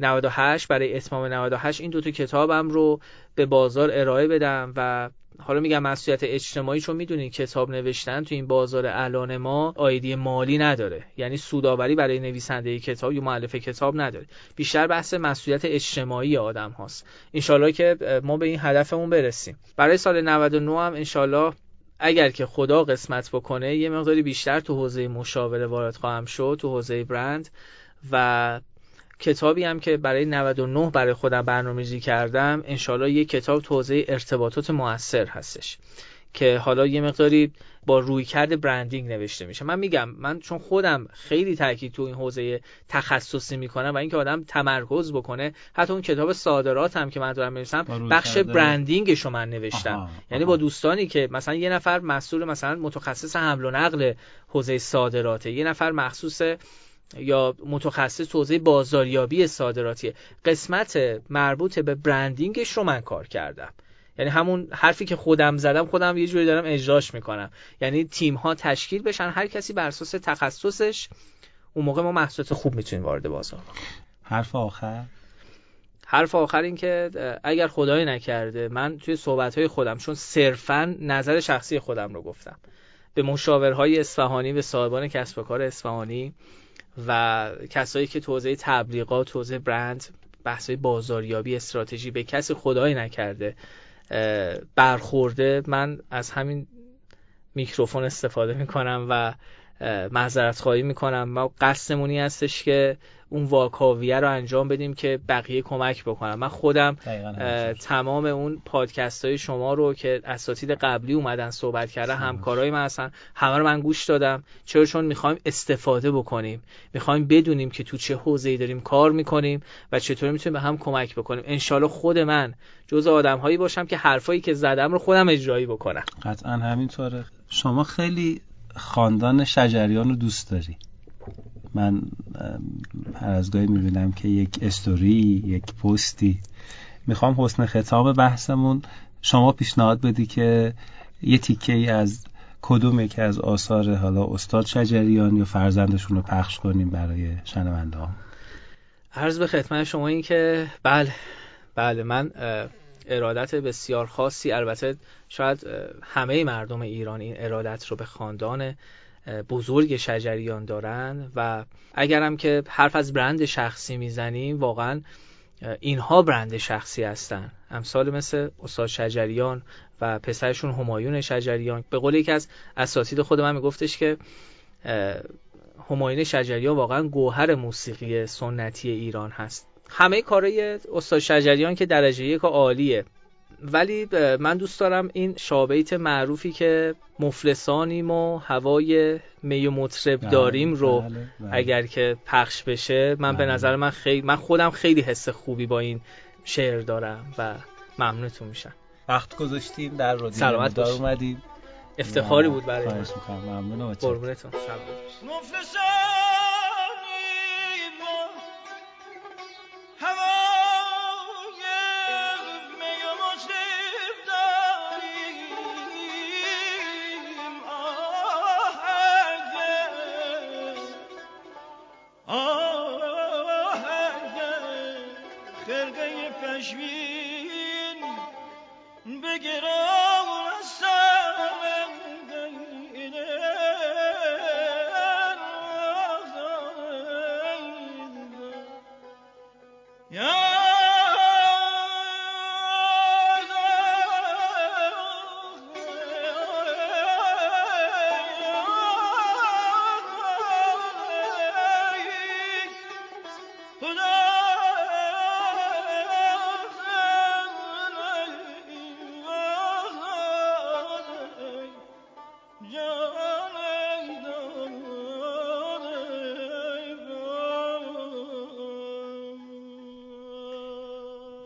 98 برای اتمام 98 این دوتا کتابم رو به بازار ارائه بدم و حالا میگم مسئولیت اجتماعی چون می‌دونید کتاب نوشتن تو این بازار الان ما آیدی مالی نداره. یعنی سوداوری برای نویسنده کتاب یا معلف کتاب نداره. بیشتر بحث مسئولیت اجتماعی آدم هاست. انشالله که ما به این هدفمون برسیم. برای سال 99 هم انشالله اگر که خدا قسمت بکنه یه مقداری بیشتر تو حوزه مشاوره وارد خواهم شد تو حوزه برند. و کتابی هم که برای 99 برای خودم برنامه‌ریزی کردم انشالله یه کتاب توضیح ارتباطات موثر هستش. که حالا یه مقداری با رویکرد برندینگ نوشته میشه. من میگم من چون خودم خیلی تاکید تو این حوزه تخصصی می‌کنم و اینکه آدم تمرکز بکنه حتی اون کتاب صادرات هم که من دارم نوشتم بخش برندینگش رو من نوشتم. آها، یعنی با دوستانی که مثلا یه نفر مسئول مثلا متخصص حمل و نقل حوزه صادراته یه نفر مخصوص یا متخصص حوزه بازاریابی صادراتی قسمت مربوط به برندینگش رو من کار کردم. یعنی همون حرفی که خودم زدم خودم یه جوری دارم اجراش می‌کنم. یعنی تیم ها تشکیل بشن هر کسی بر اساس تخصصش اون موقع ما محصولات خوب می‌تونیم وارد بازار حرف آخر؟ حرف آخر این که اگر خدای نکرده من توی صحبت های خودم چون صرفا نظر شخصی خودم رو گفتم. به مشاورهای اصفهانی به صاحبان کسب و کار اصفهانی و کسایی که توزیع تبلیغات توزیع برند بحثای بازاریابی استراتژی به کسی خدای نکرده برخورده من از همین میکروفون استفاده می‌کنم و معذرت خواهی می‌کنم ما قصدمونی هستش که اون واکاویه رو انجام بدیم که بقیه کمک بکنم من خودم تمام اون پادکست های شما رو که اساتید قبلی اومدن صحبت کرده همکارای من هستن همه رو من گوش دادم. چرا؟ چون می‌خوایم استفاده بکنیم. می‌خوایم بدونیم که تو چه حوزه‌ای داریم کار می‌کنیم و چطور می‌تونیم به هم کمک بکنیم. انشالله خود من جز آدم هایی باشم که حرفایی که زدم رو خودم اجرایی بکنم. قطعا همینطوره. شما خیلی خاندان شجریان رو دوست داری؟ من هر از گاهی می‌بینم که یک استوری یک پستی. می‌خوام حسن ختام بحثمون شما پیشنهاد بدی که یه تیکه ای از کدوم یکی از آثار حالا استاد شجریان یا فرزندشون رو پخش کنیم برای شنونده ها عرض به خدمت شما این که بله بله من ارادت بسیار خاصی. البته شاید همه مردم ایران این ارادت رو به خاندان بزرگ شجریان دارن و اگرم که حرف از برند شخصی می‌زنیم واقعا اینها برند شخصی هستن. امثال مثل استاد شجریان و پسرشون همایون شجریان. به قول یکی از اساتید خود من میگفتش که همایون شجریان واقعا گوهر موسیقی سنتی ایران هست. همه کارهای استاد شجریان که درجه یک عالیه. ولی من دوست دارم این شابیت معروفی که مفلسانیم و هوای می و مطرب بله، داریم رو بله، بله. اگر که پخش بشه من به نظر من خیلی من خودم خیلی حس خوبی با این شعر دارم و ممنونتون میشم. وقت گذاشتیم در رادیو سلامت اومدیم. افتخاری بود برای من ممنونم قربونتون.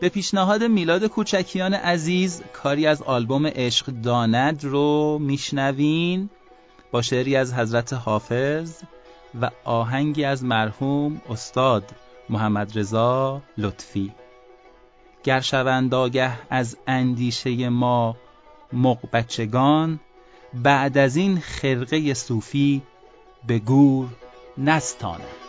به پیشنهاد میلاد کوچکیان عزیز کاری از آلبوم عشق داند رو میشنوین. با شعری از حضرت حافظ و آهنگی از مرحوم استاد محمد رضا لطفی. گر شوند آگه از اندیشه ما مقبچگان بعد از این خرقه صوفی به گور نستانند.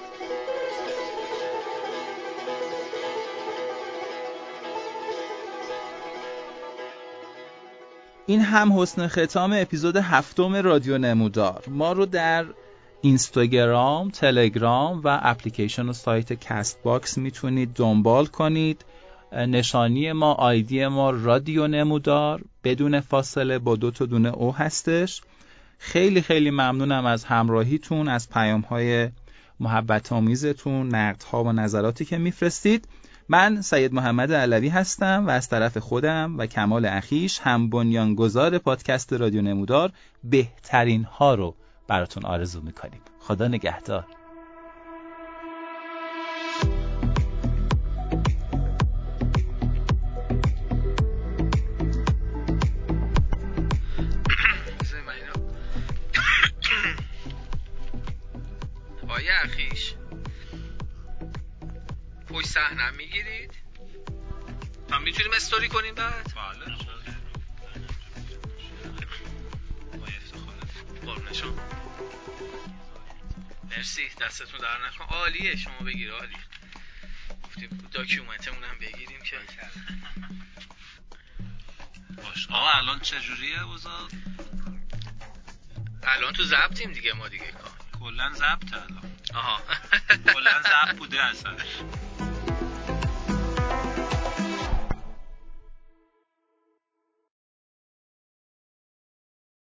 این هم حسن ختام اپیزود هفتم رادیو نمودار. ما رو در اینستاگرام، تلگرام و اپلیکیشن و سایت Castbox می‌تونید دنبال کنید. نشانی ما ID ما رادیو نمودار. بدون فاصله با دو تا دونه او هستش. خیلی خیلی ممنونم از همراهیتون از پیام های محبت آمیزتون نقدها و نظراتی که میفرستید. من سید محمد علوی هستم و از طرف خودم و کمال اخیش هم بنیانگذار پادکست رادیو نمودار بهترین ها رو براتون آرزو می‌کنیم. خدا نگهدار. استوری کنیم بعد. بله قربونشون مرسی دستتون در نکن. عالیه شما بگیر عالی. گفتیم داکیومنتمون هم بگیریم که. باش. آقا الان چجوریه اوضاع الان تو ضبطیم دیگه ما دیگه. کار کلا ضبط الان. آها. کلا ضبط بوده اصلا.